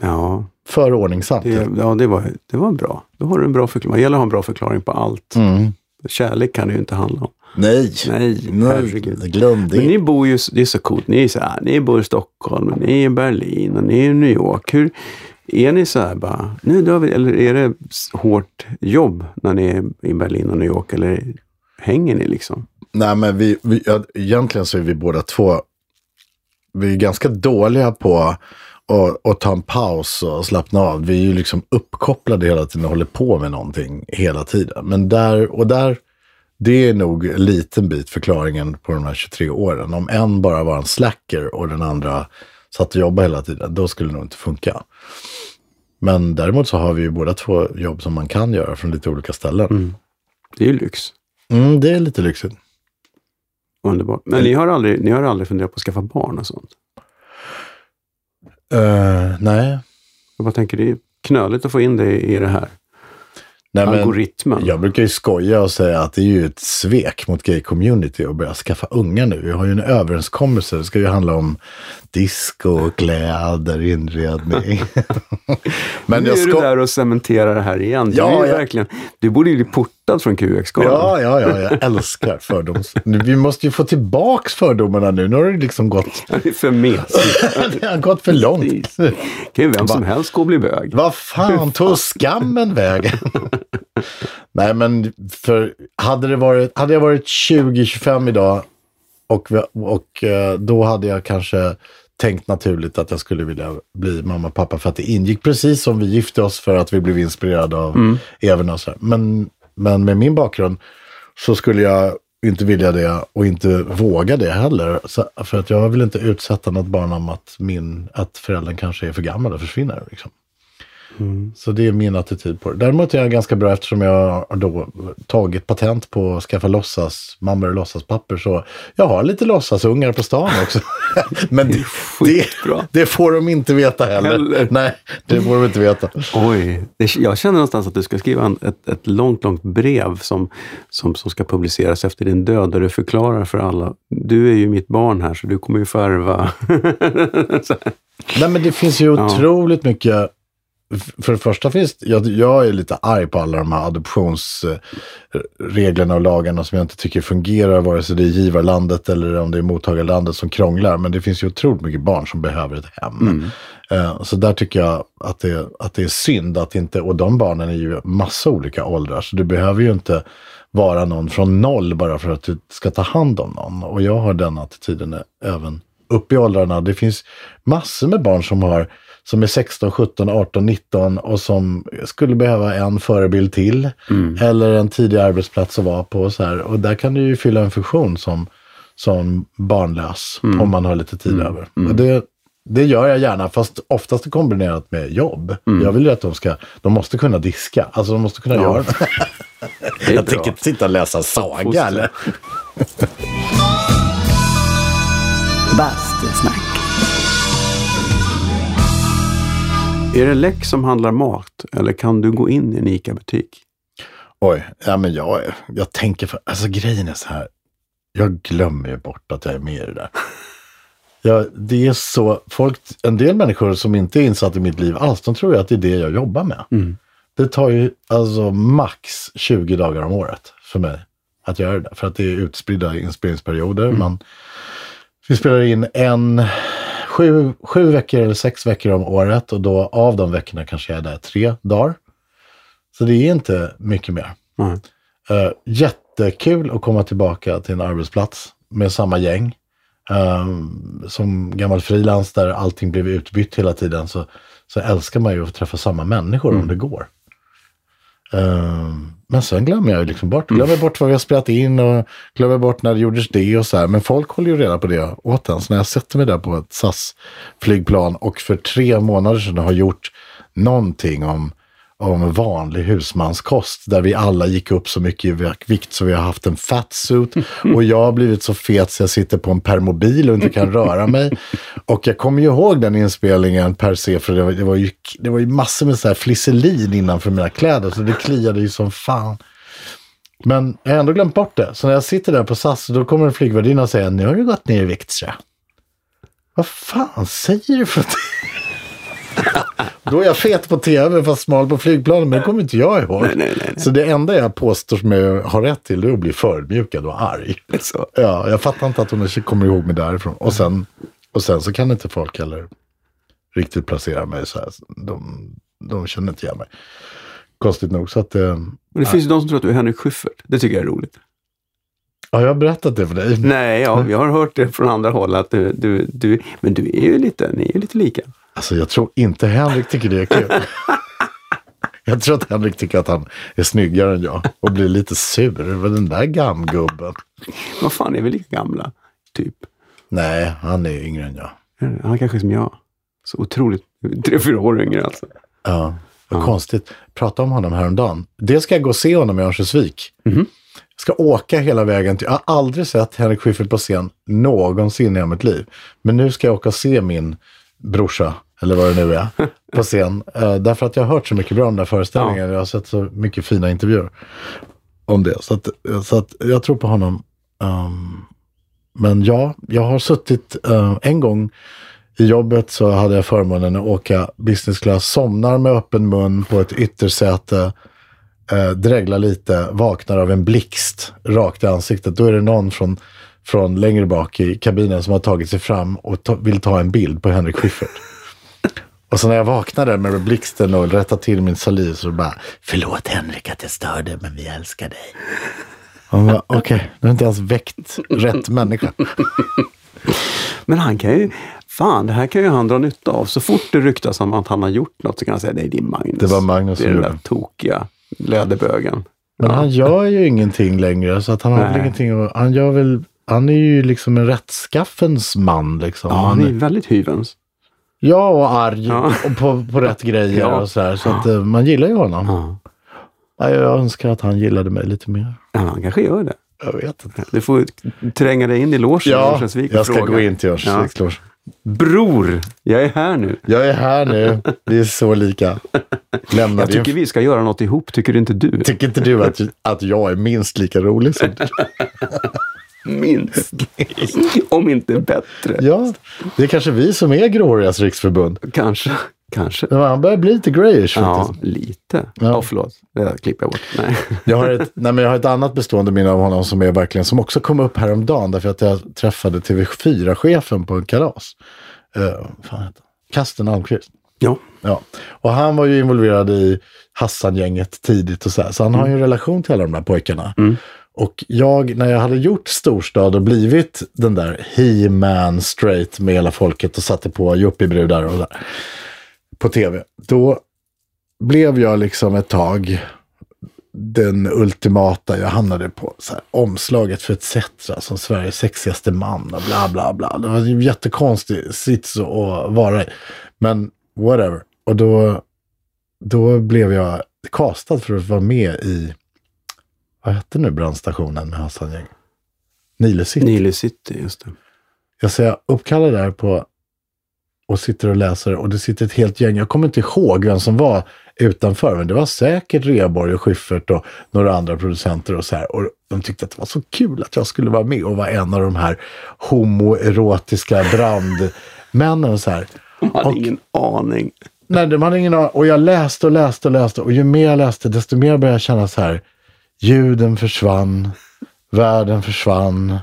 ja, För ordningsamt. det, ja det, var, det var bra. Då har du en bra förklaring. Det gäller att ha en bra förklaring på allt. Mm. Kärlek kan det ju inte handla om. Nej, Nej, Nej herregud. glöm det. Men ni bor ju, det är så coolt, ni är så här, ni bor i Stockholm, och ni är i Berlin och ni är i New York. Hur, är ni så här bara, nu drar vi, eller är det hårt jobb när ni är i Berlin och New York? Eller hänger ni liksom? Nej, men vi, vi, egentligen så är vi båda två, vi är ganska dåliga på att, att ta en paus och slappna av. Vi är ju liksom uppkopplade hela tiden och håller på med någonting hela tiden. Men där, och där, det är nog en liten bit förklaringen på de här 23 åren. Om en bara var en slacker och den andra satt och jobbade hela tiden, då skulle det nog inte funka. Men däremot så har vi ju båda två jobb som man kan göra från lite olika ställen. Det är ju lyx. Mm, det är lite lyxigt. Underbart. Men ni har, aldrig, ni har aldrig funderat på att skaffa barn och sånt? Eh, nej, Jag bara tänker, det är knöligt att få in det i det här. Nej, men algoritmen. Jag brukar ju skoja och säga att det är ju ett svek mot gay-community att börja skaffa unga nu. Vi har ju en överenskommelse. Det ska ju handla om disco, kläder, inredning. [laughs] men nu jag är du sko- där och cementerar det här igen. Du, Ja, är ju ja. verkligen, du borde ju bli portad från QX-galan. Ja, ja, ja, jag älskar fördoms... Nu, Vi måste ju få tillbaks fördomarna nu. Nu har det liksom gått, [laughs] Det är för mesigt. [laughs] det har gått för långt. Precis. kan ju vem som helst gå och bli bög. Vad fan tog skammen vägen? [laughs] Nej, men för hade, det varit, hade jag varit 20-25 idag och, och eh, då hade jag kanske tänkt naturligt att jag skulle vilja bli mamma och pappa för att det ingick precis som vi gifte oss för att vi blev inspirerade av Even och så. Men, men med min bakgrund så skulle jag inte vilja det och inte våga det heller. Så, för att jag vill inte utsätta något barn om att, min, att föräldern kanske är för gammal och försvinner. Liksom. Så det är min attityd på det. Däremot är jag ganska bra eftersom jag har då tagit patent på att skaffa låtsas mammor och låtsaspapper. Så jag har lite låtsasungar på stan också. [laughs] Men det, det, det får de inte veta heller. Heller. Nej, det får de inte veta. Oj, det, jag känner någonstans att du ska skriva en, ett, ett långt, långt brev som, som, som ska publiceras efter din död där du förklarar för alla. Du är ju mitt barn här så du kommer ju få ärva. [laughs] Nej, men det finns ju otroligt mycket. För det första finns jag, jag är lite arg på alla de här adoptionsreglerna och lagarna som jag inte tycker fungerar, vare sig det är givarlandet eller om det är mottagarlandet som krånglar. Men det finns ju otroligt mycket barn som behöver ett hem. Eh, Så där tycker jag att det, att det är synd att inte, och de barnen är ju massa olika åldrar, så du behöver ju inte vara någon från noll bara för att du ska ta hand om någon. Och jag har den attityden även upp i åldrarna. Det finns massor med barn som har som är 16, 17, 18, 19 och som skulle behöva en förebild till. Eller en tidig arbetsplats att vara på. Och, så här. och där kan du ju fylla en funktion som, som barnlös om man har lite tid över. Och det, det gör jag gärna, fast oftast kombinerat med jobb. Jag vill ju att de ska, de måste kunna diska. Alltså de måste kunna göra det. [laughs] Det Jag bra. tänker inte sitta och läsa saga eller? Bastusnack. Är det läck som handlar mat eller kan du gå in i en ICA-butik? Oj, ja men jag, jag tänker för, alltså grejen är så här. Jag glömmer ju bort att jag är med i det där. Jag, det är så, folk, en del människor som inte är insatta i mitt liv alls, de tror ju att det är det jag jobbar med. Det tar ju alltså max 20 dagar om året för mig att göra det där. För att det är utspridda inspelningsperioder. Man, vi spelar in en, sju, sju veckor eller sex veckor om året och då av de veckorna kanske jag är där tre dagar. Så det är inte mycket mer. Nej. Uh, jättekul att komma tillbaka till en arbetsplats med samma gäng. Ehm, som gammal frilans där allting blev utbytt hela tiden så, så älskar man ju att träffa samma människor om det går. Ehm, men sen glömmer jag liksom bort. Glömmer bort vad vi har spelat in och glömmer bort när det gjordes det och så här. Men folk håller ju reda på det åt en. Så när jag sätter mig där på ett SAS-flygplan och för tre månader sedan har gjort någonting om om vanlig husmanskost där vi alla gick upp så mycket i vikt så vi har haft en fatsuit [laughs] och jag har blivit så fet så jag sitter på en permobil och inte kan röra mig. [laughs] Och jag kommer ju ihåg den inspelningen per se för det var, det var, ju, det var ju massor med så här flisselin innanför mina kläder så det kliade ju som fan. Men jag har ändå glömt bort det. Så när jag sitter där på SAS då kommer en flygvärdinna säger nu har du gått ner i vikt jag. Vad fan säger du för någonting? Då är jag fet på tv fast smal på flygplanen, men det kommer inte jag ihåg. Nej, nej, nej, nej. Så det enda jag påstår som jag har rätt till det är att bli förödmjukad och arg. Så. Ja, jag fattar inte att hon kommer ihåg mig därifrån. Och sen, och sen så kan inte folk heller riktigt placera mig så här. De, de känner inte igen mig. Konstigt nog. Så att, eh, Men det finns ju de som tror att du är Henrik Schyffert. Det tycker jag är roligt. ja, jag har berättat det för dig. Nej, ja, jag har hört det från andra håll. Att du, du, du, men du är ju lite, ni är ju lite lika. Alltså jag tror inte Henrik tycker det är kul. [laughs] jag tror att Henrik tycker att han är snyggare än jag. Och blir lite sur över den där gamgubben. Vad fan, är vi lika gamla? Typ. Nej, han är yngre än jag. Han kanske är som jag. Så otroligt, tre, fyra år yngre alltså. Ja, vad konstigt. Prata om honom häromdagen. Det ska jag gå och se honom i Örnsköldsvik. Jag ska åka hela vägen till... Jag har aldrig sett Henrik Schyffert på scen någonsin i mitt liv. Men nu ska jag åka och se min brorsa eller vad det nu är, [laughs] på scen. Eh, därför att jag har hört så mycket bra om den här föreställningen. Jag har sett så mycket fina intervjuer om det. Så att, så att jag tror på honom. Um, men ja, jag har suttit uh, en gång i jobbet så hade jag förmånen att åka business class, somnar med öppen mun på ett yttersäte, eh, dreglar lite, vaknar av en blixt rakt i ansiktet. Då är det någon från, från längre bak i kabinen som har tagit sig fram och ta, vill ta en bild på Henrik Schyffert. Och så när jag vaknade med blixten och rättade till min saliv så bara, förlåt Henrik att jag störde, men vi älskar dig. [laughs] Okej, okay, du har inte ens väckt rätt människa. [laughs] Men han kan ju, fan det här kan ju han dra nytta av. Så fort det ryktas om att han har gjort något så kan han säga, nej det är Magnus. Det var Magnus Det är den där tokiga läderbögen. Men han gör ju ingenting längre så att han har väl ingenting han gör väl, han är ju liksom en rättskaffens man liksom. Ja, han är ju väldigt hyvens. Ja, och arg Ja. och på, på rätt grejer Ja. och så här. Så att eh, man gillar ju honom. Ja. Ja, jag önskar att han gillade mig lite mer. Ja, han kanske gör det. Jag vet inte. Du får tränga dig in i logen i Ja, Örnsköldsvik och jag ska fråga. gå in till Örnsköldsviks loge. Bror, jag är här nu. Jag är här nu. Vi är så lika. Lämna Jag din... tycker vi ska göra något ihop, tycker inte du? Tycker inte du att, att jag är minst lika rolig som du? [laughs] Minst. [laughs] Om inte bättre. Ja, det är kanske vi som är Gråhårigas riksförbund. Kanske. Kanske. Men Han börjar bli lite grayish Ja, faktiskt. lite. Ja. Ja, förlåt. Det klipper jag bort. Nej. Jag har, ett, nej men jag har ett annat bestående minne av honom som är verkligen, som också kom upp häromdagen därför att jag träffade TV4-chefen på en kalas. Uh, fan heter? Kasten Almqvist. Ja. Ja, och han var ju involverad i Hassan-gänget tidigt och så här. Så han har ju en relation till alla de där pojkarna. Och jag, när jag hade gjort Storstad och blivit den där he-man straight med hela folket och satte på yuppiebrudar och där på tv. Då blev jag liksom ett tag den ultimata, jag hamnade på så här, omslaget för ETC som Sveriges sexigaste man och bla bla bla. Det var en jättekonstig sits att vara i. Men whatever. Och då, då blev jag castad för att vara med i, vad hette nu brandstationen med Hassan Gäng? Nile City. Nile City, just det. Jag ser uppkallad där på och sitter och läser och det sitter ett helt gäng. Jag kommer inte ihåg vem som var utanför, men det var säkert Reborg och Schyffert och några andra producenter och så här. Och de tyckte att det var så kul att jag skulle vara med och vara en av de här homoerotiska brandmännen och så här. Jag hade Och- ingen aning. Nej, de hade ingen aning. Och jag läste och läste och läste. Och ju mer jag läste, desto mer började jag känna så här. Ljuden försvann. Världen försvann.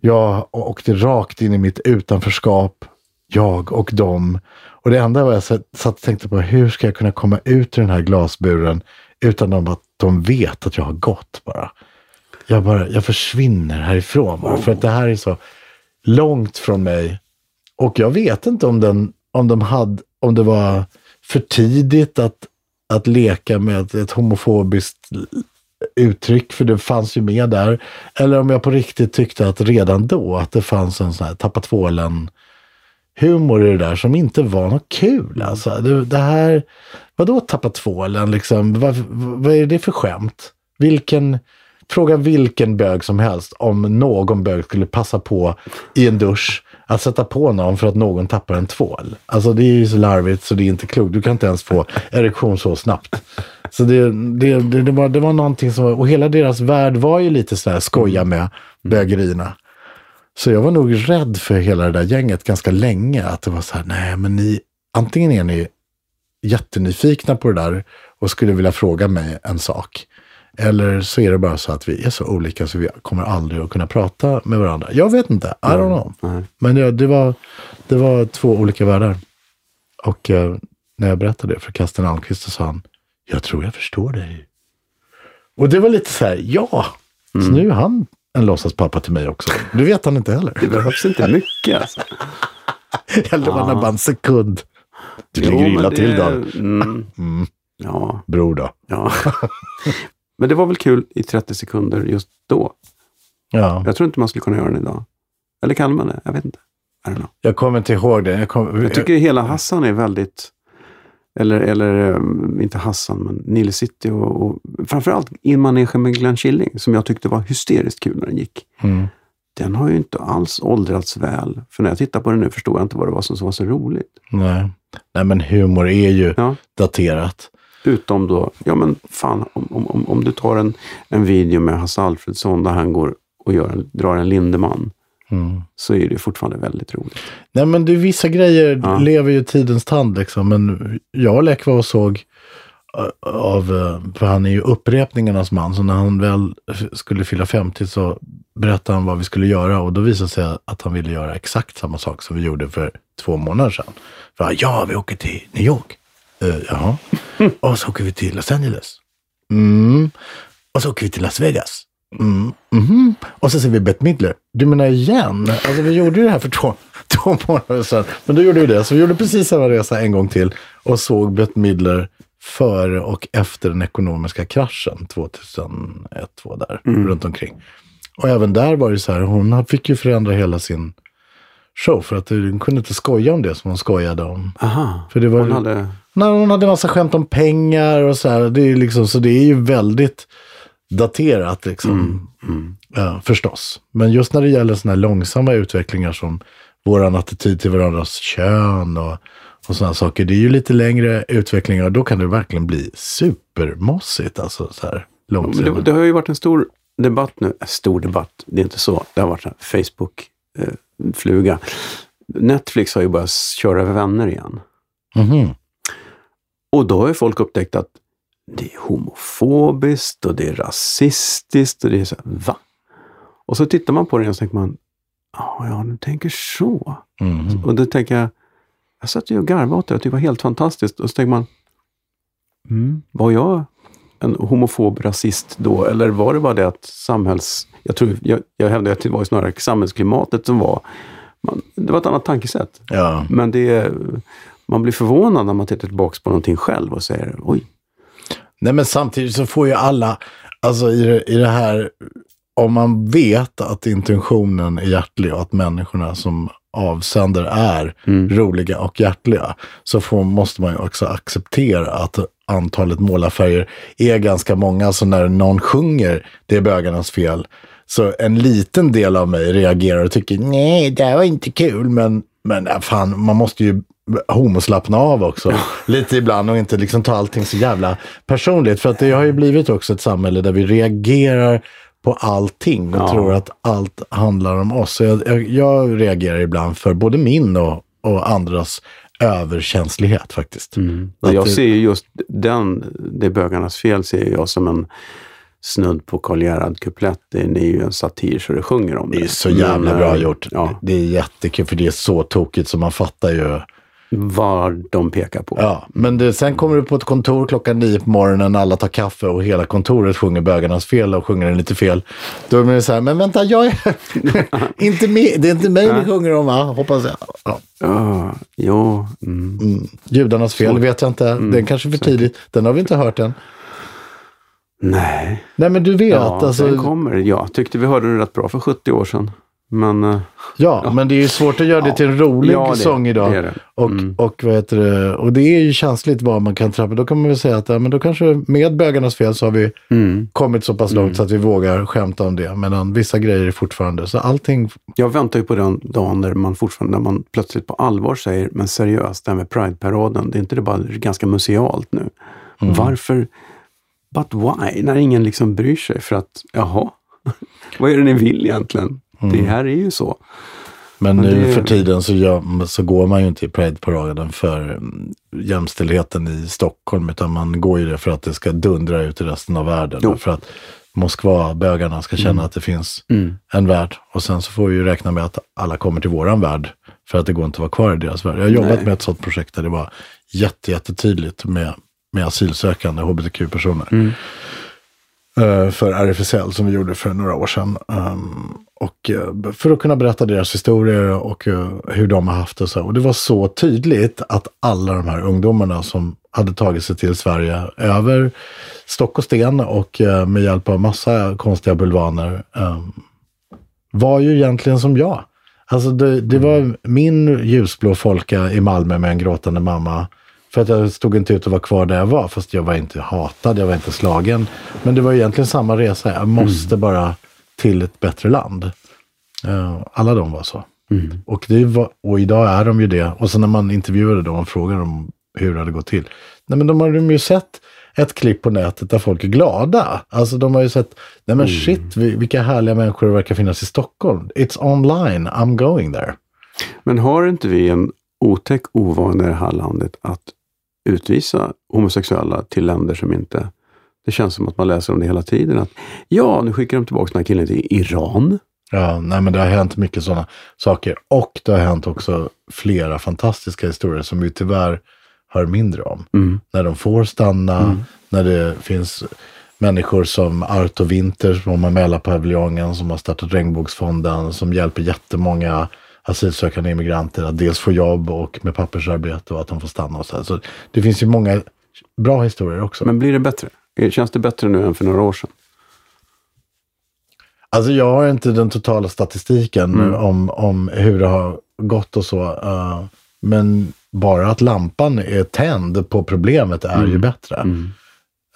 Jag åkte rakt in i mitt utanförskap. Jag och dem. Och det enda var jag satt och tänkte på, hur ska jag kunna komma ut ur den här glasburen utan att de vet att jag har gått bara. Jag, bara, jag försvinner härifrån bara, för att det här är så långt från mig. Och jag vet inte om, den, om, de hade, om det var för tidigt att, att leka med ett homofobiskt uttryck, för det fanns ju med där. Eller om jag på riktigt tyckte att redan då att det fanns en sån här tappa tvålen humor i det där som inte var något kul. Alltså, det, det här, vadå tappa tvålen liksom? Vad, vad är det för skämt? Vilken, fråga vilken bög som helst om någon bög skulle passa på i en dusch att sätta på någon för att någon tappar en tvål. Alltså det är ju så larvigt så det är inte klokt. Du kan inte ens få erektion så snabbt. Så det, det, det, det, var, det var någonting som var, och hela deras värld var ju lite så här skoja med bögerierna. Så jag var nog rädd för hela det där gänget ganska länge. Att det var så här, nej men ni, antingen är ni jättenyfikna på det där och skulle vilja fråga mig en sak. Eller så är det bara så att vi är så olika så vi kommer aldrig att kunna prata med varandra. Jag vet inte, I don't know. Men det, det, var, det var två olika världar. Och eh, när jag berättade det för Kasten Almqvist så sa han, jag tror jag förstår dig. Och det var lite så här, ja. Så nu är han en låtsaspappa till mig också. Det vet han inte heller. Det behövs inte mycket. Alltså. Eller var det bara en sekund. Du Jo, ligger illa det- till [laughs] då. Mm, ja, Bror då. ja. [laughs] men det var väl kul i 30 sekunder just då. Ja. Jag tror inte man skulle kunna göra det idag. Eller kan man det? Jag vet inte. Jag kommer inte ihåg det. Jag, kom, Jag tycker hela Hassan är väldigt, eller, eller um, inte Hassan, men Nile City och, och framförallt In Manege med Glenn Killing som jag tyckte var hysteriskt kul när den gick. Mm. den har ju inte alls åldrats väl. För när jag tittar på den nu förstår jag inte vad det var som var så roligt. Nej. Nej, men humor är ju Ja. daterat. Utom då, ja men fan, om, om, om, om du tar en, en video med Hasse Alfredsson där han går och gör drar en Lindemann, Mm. så är det fortfarande väldigt roligt. Nej, men du, vissa grejer Ja. lever ju tidens tand liksom. Men jag och Lek var och såg äh, av, äh, för han är ju upprepningarnas man. Så när han väl skulle fylla 50 så berättade han vad vi skulle göra. Och då visade det sig att han ville göra exakt samma sak som vi gjorde för två månader sedan. För ja, vi åker till New York. Uh, jaha. [laughs] Och så åker vi till Los Angeles. Mm. Och så åker vi till Las Vegas. Mm. Mhm. Och så ser vi Bette Midler. Du menar igen? Alltså vi gjorde ju det här för två, [laughs] två månader sedan. Men då gjorde vi det. Så vi gjorde precis samma resa en gång till och såg Bette Midler före och efter den ekonomiska kraschen 2001, 2002 där, runt omkring. Och även där var det så här, hon fick ju förändra hela sin show för att hon kunde inte skoja om det som hon skojade om. Aha, För det var hon hade... Nej, hon hade massa skämt om pengar och så här. Det är liksom, så det är ju väldigt daterat liksom. Ja, förstås. Men just när det gäller sådana här långsamma utvecklingar som våran attityd till varandras kön och, och sådana saker. Det är ju lite längre utvecklingar och då kan det verkligen bli supermossigt. Alltså så här Men långsamt. det, det har ju varit en stor debatt nu. Stor debatt, det är inte så. Det har varit en Facebook-fluga. Netflix har ju börjat köra över vänner igen. Mhm. Och då har ju folk upptäckt att det är homofobiskt och det är rasistiskt och det är så här, va? Och så tittar man på det och så tänker man, "Ja, ja, du tänker så. Mhm. Och då tänker jag, jag satt ju och garvade åt det tyckte det var helt fantastiskt. Och så tänker man, mm, var jag en homofob rasist då? Eller var det bara det att samhälls... Jag, tror, jag, jag hävdar att det var snarare samhällsklimatet som var... Man, det var ett annat tankesätt. Ja. Men det, man blir förvånad när man tittar tillbaka på någonting själv och säger, oj, Nej, men samtidigt så får ju alla, alltså i det, i det här, om man vet att intentionen är hjärtlig och att människorna som avsändare är roliga och hjärtliga, så får, måste man ju också acceptera att antalet målarfärger är ganska många. Så när någon sjunger det är bögarnas fel, så en liten del av mig reagerar och tycker nej, det här var inte kul, men, men äh, fan, man måste ju homoslappna av också. Lite ibland och inte liksom ta allting så jävla personligt. För att det har ju blivit också ett samhälle där vi reagerar på allting och Ja. tror att allt handlar om oss. Så jag, jag, jag reagerar ibland för både min och, och andras överkänslighet faktiskt. Att jag ser ju just den, det är bögarnas fel, ser jag som en snudd på Karl Gerhard kuplett. Det är ju en satir så det sjunger om det. Det är så jävla Men, bra eh, gjort. Ja, Det är jättekul för det är så tokigt så man fattar ju. Vad de pekar på. Ja, men det, sen kommer du på ett kontor klockan nio på morgonen, alla tar kaffe och hela kontoret sjunger bögarnas fel och sjunger den lite fel. Då är det så här, men vänta, jag är [laughs] inte med. Det är inte mig ni sjunger om, va? hoppas jag. Ja. Ja, jo, mm. Mm. Judarnas fel vet jag inte. Den kanske är för tidigt. Den har vi inte hört än. Nej, Nej, men du vet. ja, alltså, den kommer. Jag tyckte vi hörde den rätt bra för 70 år sedan. Men eh, ja, men det är ju svårt att göra det till en rolig Ja, det- sång idag. det det. Och, Mm. och, vad heter det? och det är ju känsligt vad man kan trappa. Då kan man väl säga att ja, men då kanske med bögarnas fel så har vi mm. kommit så pass långt så att vi vågar skämta om det. Medan vissa grejer är fortfarande, så allting, jag väntar ju på den dagen när man fortfarande, när man plötsligt på allvar säger, men seriöst, det här med Pride-paraden, det är inte det bara ganska musealt nu? Mm. Varför? But why? När ingen liksom bryr sig för att, jaha, [laughs] vad är det ni vill egentligen? Det här är ju så. men, Men nu det- för tiden så, gör, så går man ju inte i Pride-paraden för mm, jämställdheten i Stockholm, utan man går ju det för att det ska dundra ut i resten av världen. Jo. För att Moskva-bögarna ska känna att det finns Mm. en värld. Och sen så får vi ju räkna med att alla kommer till våran värld. För att det går inte att vara kvar i deras värld. Jag har jobbat Nej. med ett sådant projekt där det var jätte, jättetydligt med, med asylsökande hbtq-personer. Mm. Eh, för RFSL som vi gjorde för några år sedan. Um, och eh, för att kunna berätta deras historier och eh, hur de har haft det. Så. Och det var så tydligt att alla de här ungdomarna som hade tagit sig till Sverige över stock och sten och med hjälp av massa konstiga bulvaner um, var ju egentligen som jag. Alltså det, det var min ljusblå folka i Malmö med en gråtande mamma. För att jag stod inte ut och var kvar där jag var, fast jag var inte hatad, jag var inte slagen. Men det var egentligen samma resa, jag måste bara till ett bättre land. Eh, alla de var så. Mm. Och, det var, och idag är de ju det. Och sen när man intervjuade dem och frågade dem hur det hade gått till. Nej men de har ju sett ett klipp på nätet där folk är glada. Alltså de har ju sett, nej men shit vi- vilka härliga människor det verkar finnas i Stockholm. It's online, I'm going there. Men har inte vi en otäck ovana i det här landet att utvisa homosexuella till länder som inte... Det känns som att man läser om det hela tiden. Att ja, nu skickar de tillbaka den här killen till Iran. Ja, nej men det har hänt mycket sådana saker. Och det har hänt också flera fantastiska historier som vi tyvärr hör mindre om. Mm. När de får stanna, när det finns människor som Arto Winter som har Mälarpaviljongen, som har startat Regnbågsfonden, som hjälper jättemånga asylsökande immigranter att dels få jobb och med pappersarbete och att de får stanna och så. här. Så det finns ju många bra historier också. Men blir det bättre? Känns det bättre nu än för några år sedan? Alltså jag har inte den totala statistiken Mm. om, om hur det har gått och så. eh, men bara att lampan är tänd på problemet är Mm. ju bättre.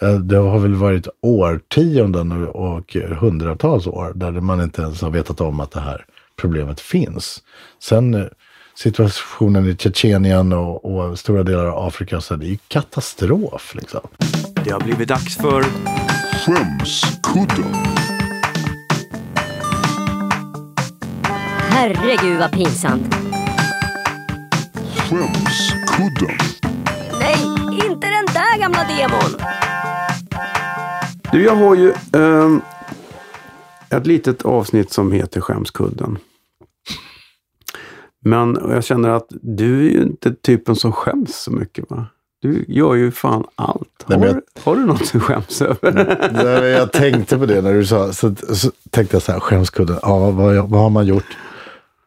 Eh, det har väl varit årtionden och hundratals år där man inte ens har vetat om att det här problemet finns. Sen eh, situationen i Tjetjenien och, och stora delar av Afrika, så det är ju katastrof. Liksom. Det har blivit dags för... Skämskudden. Herregud vad pinsamt. Skämskudden. Nej, inte den där gamla demon. Du, jag har ju ehm, ett litet avsnitt som heter Skämskudden. Men jag känner att du är ju inte typen som skäms så mycket va? Du gör ju fan allt. Nej, Har, men jag- har du något du skäms över? Nej, [laughs] jag tänkte på det när du sa, så, så tänkte jag så här, skämskudden, ja vad, vad har man gjort?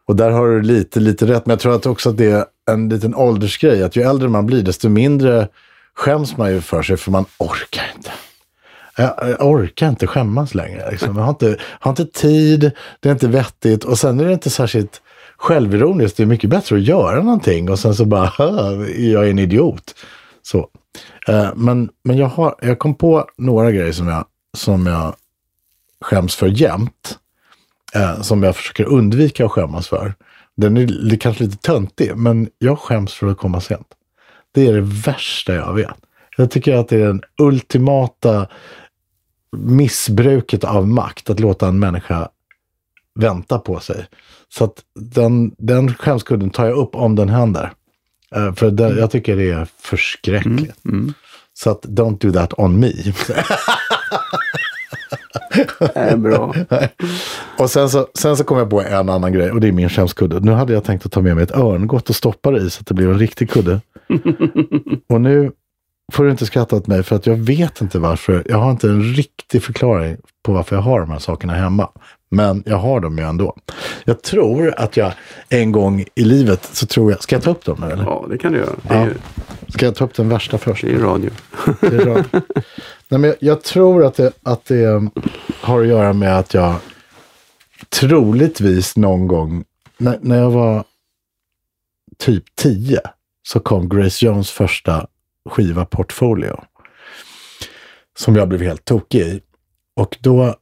Och där har du lite, lite rätt, men jag tror att också att det är en liten åldersgrej, att ju äldre man blir, desto mindre skäms man ju för sig, för man orkar inte. Jag orkar inte skämmas längre. Liksom. Jag har inte, har inte tid, det är inte vettigt och sen är det inte särskilt självironiskt. Det är mycket bättre att göra någonting och sen så bara, [laughs] jag är en idiot. Så. Eh, men men jag, har, jag kom på några grejer som jag, som jag skäms för jämt. Eh, som jag försöker undvika att skämmas för. Den är li- kanske lite töntig, men jag skäms för att komma sent. Det är det värsta jag vet. Jag tycker att det är den ultimata missbruket av makt, att låta en människa vänta på sig. Så att den, den skämskudden tar jag upp om den händer. Eh, för det, jag tycker det är förskräckligt. Så att don't do that on me. är bra. [laughs] och sen så, sen så kom jag på en annan grej och det är min skämskudde. Nu hade jag tänkt att ta med mig ett örngott och stoppa det i så att det blir en riktig kudde. [laughs] och nu får du inte skratta åt mig för att jag vet inte varför. Jag har inte en riktig förklaring på varför jag har de här sakerna hemma. Men jag har dem ju ändå. Jag tror att jag en gång i livet så tror jag, ska jag ta upp dem nu eller? Ja, det kan du göra. Ja. Ska jag ta upp den värsta först? det är radio. Det är bra. Nej, men jag, jag tror att det, att det um, har att göra med att jag troligtvis någon gång, när, när jag var typ 10, så kom Grace Jones första skiva Portfolio. Som jag blev helt tokig i. Och då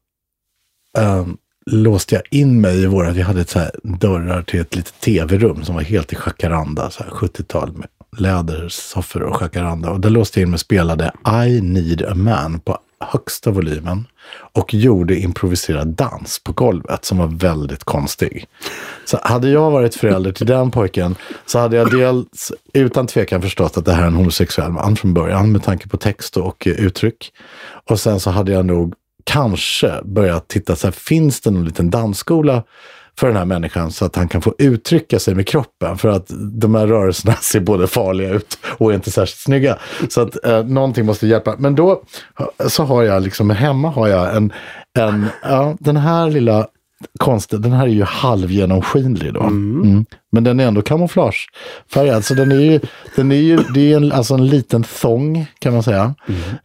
um, låste jag in mig i våra, vi hade ett så här dörrar till ett litet tv-rum som var helt i jacaranda, så här 70-tal med lädersoffor och jacaranda. Och där låste jag in mig och spelade I need a man på högsta volymen. Och gjorde improviserad dans på golvet som var väldigt konstig. Så hade jag varit förälder till den pojken så hade jag dels utan tvekan förstått att det här är en homosexuell man från början med tanke på text och eh, uttryck. Och sen så hade jag nog kanske börjat titta så här, finns det någon liten dansskola för den här människan så att han kan få uttrycka sig med kroppen. För att de här rörelserna [laughs] ser både farliga ut och är inte särskilt snygga. Så att eh, någonting måste hjälpa. Men då så har jag liksom, hemma har jag en, en ja, den här lilla konsten, den här är ju halvgenomskinlig då. Mm. Men den är ändå kamouflagefärgad. Så den är ju, den är ju det är en, alltså en liten thong kan man säga.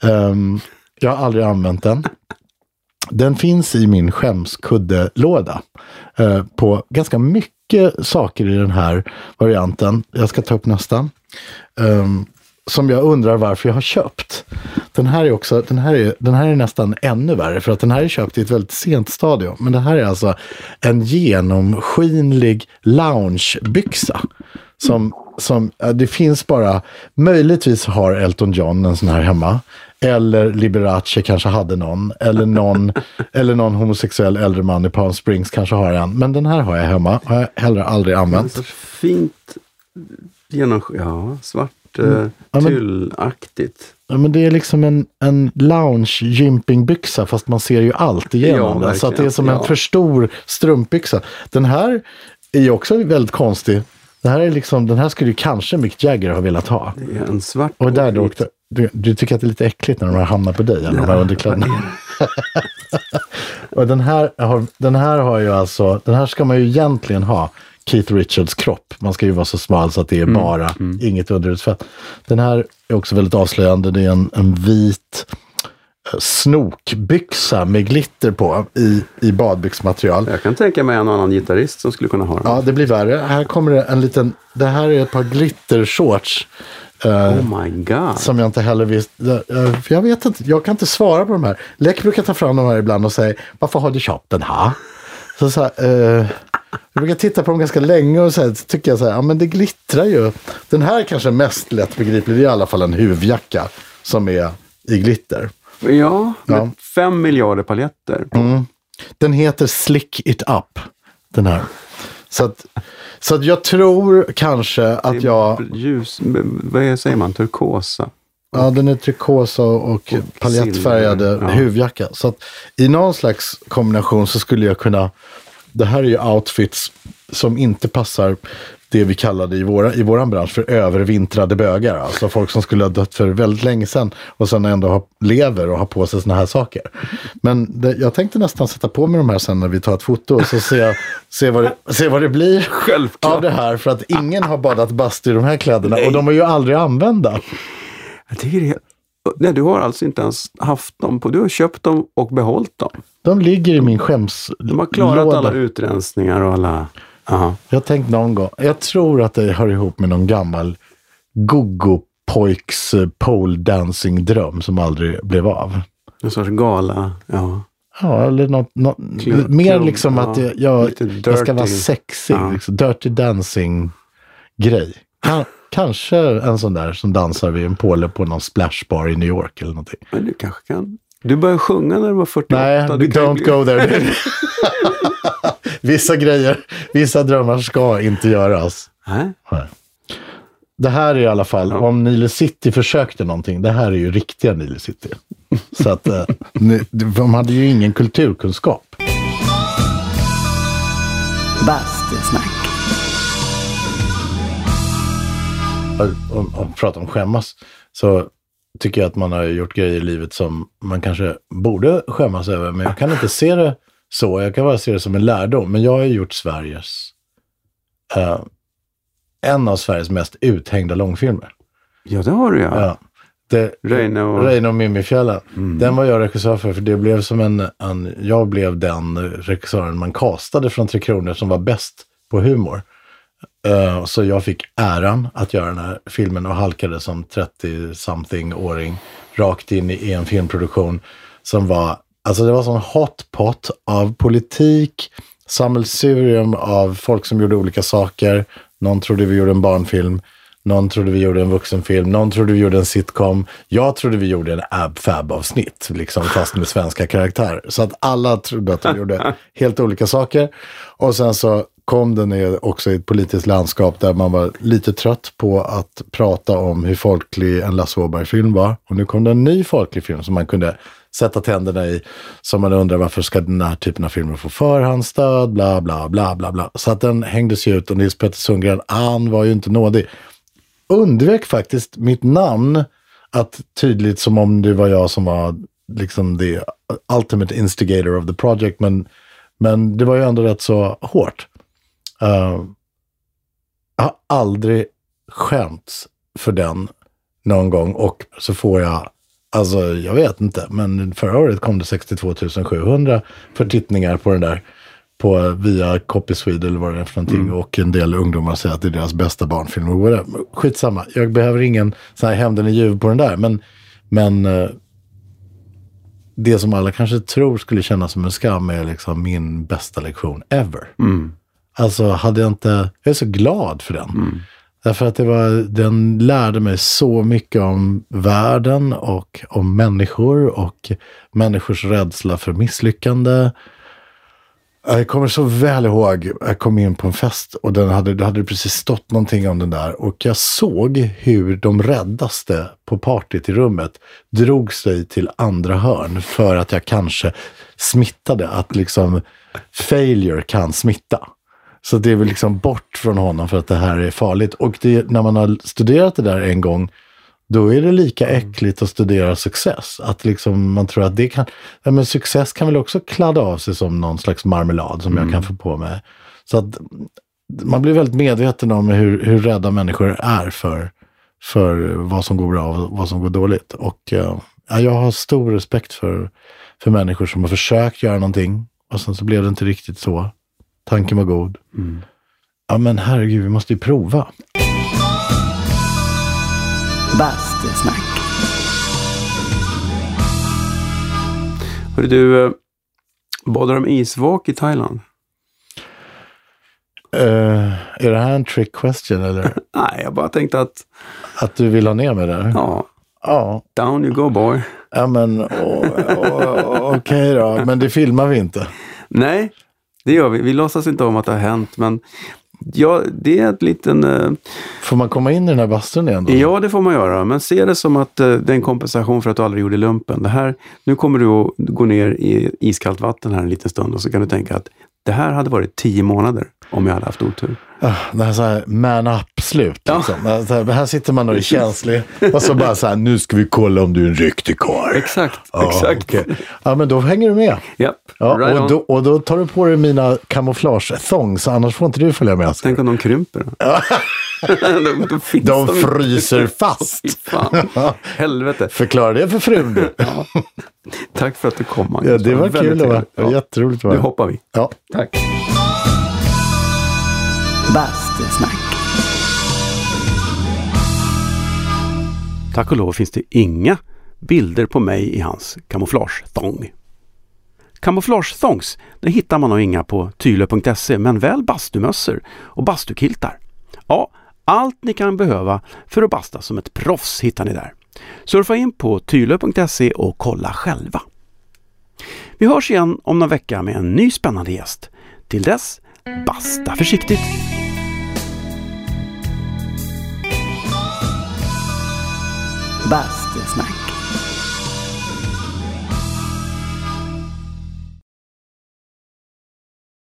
Ehm, jag har aldrig använt den. Den finns i min skämskuddelåda eh, på ganska mycket saker i den här varianten. Jag ska ta upp nästa. Um, som jag undrar varför jag har köpt. den här är också, den här är, den här är nästan ännu värre för att den här är köpt i ett väldigt sent stadium. Men det här är alltså en genomskinlig loungebyxa. Som, som, eh, det finns bara, möjligtvis har Elton John en sån här hemma. Eller Liberace kanske hade någon. Eller någon, [laughs] eller någon homosexuell äldre man i Palm Springs kanske har en. Men den här har jag hemma. Har jag heller aldrig En använt. sorts fint genom, ja, svart eh, Mm. Ja, men- tyllaktigt. Ja, men det är liksom en, en lounge gympingbyxa fast man ser ju allt igenom Ja, den. Så att det är som en Ja. för stor strumpbyxa. Den här är ju också väldigt konstig. Det här är liksom, den här skulle ju kanske Mick Jagger ha velat ha. Det är en svart Och där då vit. Du, du tycker att det är lite äckligt när de här hamnar på dig, eller de här Ja, underkläderna? [laughs] och den här, har, den här har ju alltså, den här ska man ju egentligen ha Keith Richards kropp. Man ska ju vara så smal så att det är bara inget underhudsfett. Den här är också väldigt avslöjande. Det är en, en vit eh, snokbyxa med glitter på i, i badbyxmaterial. Jag kan tänka mig en annan gitarrist som skulle kunna ha den. Ja, det blir värre. Här kommer det en liten, det här är ett par glittershorts. Eh, Oh my god. som jag inte heller visste. eh, för Jag vet inte, jag kan inte svara på de här. Lek brukar ta fram de här ibland och säga, varför har du köpt den här? Så, så här, eh, jag brukar titta på dem ganska länge och så, här, så tycker jag så här, ja men det glittrar ju. Den här kanske är mest lättbegriplig, det är i alla fall en huvjacka som är i glitter. Ja, med Ja. Mm. fem miljarder paljetter. på. Den heter Slick It Up, den här. Så att, så att jag tror kanske att jag, Ljus, vad är, säger man, turkosa? ja den är trikosa och paljettfärgade silver, ja. huvjacka. Så att i någon slags kombination så skulle jag kunna, det här är ju outfits som inte passar det vi kallade i, våra, i våran bransch för övervintrade bögar. Alltså folk som skulle ha dött för väldigt länge sedan och sen ändå ha, lever och har på sig såna här saker. Men det, jag tänkte nästan sätta på mig de här sen när vi tar ett foto och så se, se, vad, det, se vad det blir Självklart. av det här. För att ingen har badat bastu i de här kläderna och de är ju aldrig använda. Jag tycker det är... Nej, du har alltså inte ens haft dem på... Du har köpt dem och behållit dem. De ligger i min skäms De har klarat alla utrensningar och alla... Aha. Jag har tänkt någon gång, jag tror att det hör ihop med någon gammal gogo-pojks eh, pole dancing-dröm som aldrig blev av. En sorts gala. Ja. Ja, eller något, något Klubb- mer klubb, liksom att jag, jag, jag ska vara sexig. Ja. Liksom, dirty dancing-grej. Kan, kanske en sån där som dansar vid en påle på någon splashbar i New York eller någonting. Men du kanske kan... Du började sjunga när du var 48. Nej, don't bli- go there. [laughs] [laughs] vissa grejer, vissa drömmar ska inte göras. Nej. Nej. Det här är i alla fall, Ja. om Nile City försökte någonting, det här är ju riktiga Nile City. [laughs] Så att eh, de hade ju ingen kulturkunskap. Bastusnack. Om, om prata om skämmas, så tycker jag att man har gjort grejer i livet som man kanske borde skämmas över. Men jag kan inte se det så, jag kan bara se det som en lärdom. Men jag har ju gjort Sveriges, eh, en av Sveriges mest uthängda långfilmer. Ja, det har du ja. Ja. Det, Reine och... Reine och Mimifjällen. Mm. Den var jag regissör för, för det blev som en, en... Jag blev den regissören man castade från Tre Kronor som var bäst på humor. Eh, så jag fick äran att göra den här filmen och halkade som 30-something-åring rakt in i en filmproduktion som var... Alltså det var sån hot pot av politik, sammelsurium av folk som gjorde olika saker. Någon trodde vi gjorde en barnfilm. Någon trodde vi gjorde en vuxenfilm, någon trodde vi gjorde en sitcom. Jag trodde vi gjorde en ab-fab-avsnitt, liksom, fast med svenska karaktärer. Så att alla trodde att vi gjorde [laughs] helt olika saker. Och sen så kom den ner också i ett politiskt landskap där man var lite trött på att prata om hur folklig en Lasse Åberg-film var. Och nu kom det en ny folklig film som man kunde sätta tänderna i. Som man undrar varför ska den här typen av filmer få förhandsstöd, bla bla bla bla bla. Så att den hängdes ju ut och Nils Petter Sundgren, han var ju inte nådig undvek faktiskt mitt namn att tydligt som om det var jag som var liksom the ultimate instigator of the project. Men, men det var ju ändå rätt så hårt. Uh, jag har aldrig skämts för den någon gång och så får jag, alltså jag vet inte, men förra året kom det 62 700 förtittningar på den där på, via Copy Swede eller vad det är för någonting. Och en del ungdomar säger att det är deras bästa barnfilm. Skitsamma, jag behöver ingen sån här hämnden i ljuv på den där. Men, men, eh, det som alla kanske tror skulle kännas som en skam är liksom min bästa lektion ever. Alltså hade jag inte, jag är så glad för den. Därför att det var, den lärde mig så mycket om världen och om människor och människors rädsla för misslyckande. Jag kommer så väl ihåg, jag kom in på en fest och den hade, det hade precis stått någonting om den där och jag såg hur de räddaste på partyt i rummet drog sig till andra hörn för att jag kanske smittade, att liksom failure kan smitta. Så det är väl liksom bort från honom för att det här är farligt. Och det, när man har studerat det där en gång, då är det lika äckligt att studera success. Att liksom man tror att det kan, ja men success kan väl också kladda av sig som någon slags marmelad som jag kan få på mig. Så att man blir väldigt medveten om hur, hur rädda människor är för, för vad som går bra och vad som går dåligt. Och eh, ja, jag har stor respekt för, för människor som har försökt göra någonting och sen så blev det inte riktigt så. Tanken var god. Ja men herregud, vi måste ju prova. Bastusnack. Hörru du, eh, badar de isvak i Thailand? Eh, är det här en trick question eller? [laughs] Nej, jag bara tänkte att, Att du vill ha ner mig där? ja, Ja, down you go boy. ja men å- å- okej då. Men det filmar vi inte. Nej, det gör vi. Vi låtsas inte om att det har hänt, men ja, det är ett liten... eh, Får man komma in i den här bastun igen då? Ja, det får man göra, men se det som att eh, det är en kompensation för att du aldrig gjorde lumpen. Det här, nu kommer du att gå ner i iskallt vatten här en liten stund och så kan du tänka att det här hade varit tio månader om jag hade haft otur. Ah, Det här, så här man up-slut. Ja. Liksom. Det här- här, sitter man och är känslig. Och så bara så här, nu ska vi kolla om du är en riktig karl. Exakt, Ja, exakt. okej. Ja, men då hänger du med. Japp, Ja, right och, då, och då tar du på dig mina kamouflage-thongs, annars får inte du följa med. Tänk om de krymper. [laughs] finns De inte. fryser fast. Helvete. Förklara det för frun du. Ja. Tack för att du kom Magnus. Ja, det var kul. Det var, trevligt. det var Ja. jätteroligt. Var Nu hoppar vi. Ja. Tack. Bastusnack. Tack och lov finns det inga bilder på mig i hans kamouflagethång. Kamouflagethongs, det hittar man nog inga på tylö.se men väl bastumössor och bastukiltar. Ja, allt ni kan behöva för att basta som ett proffs hittar ni där. Surfa in på tylö.se och kolla själva. Vi hörs igen om någon vecka med en ny spännande gäst. Till dess, basta försiktigt! Bastusnack.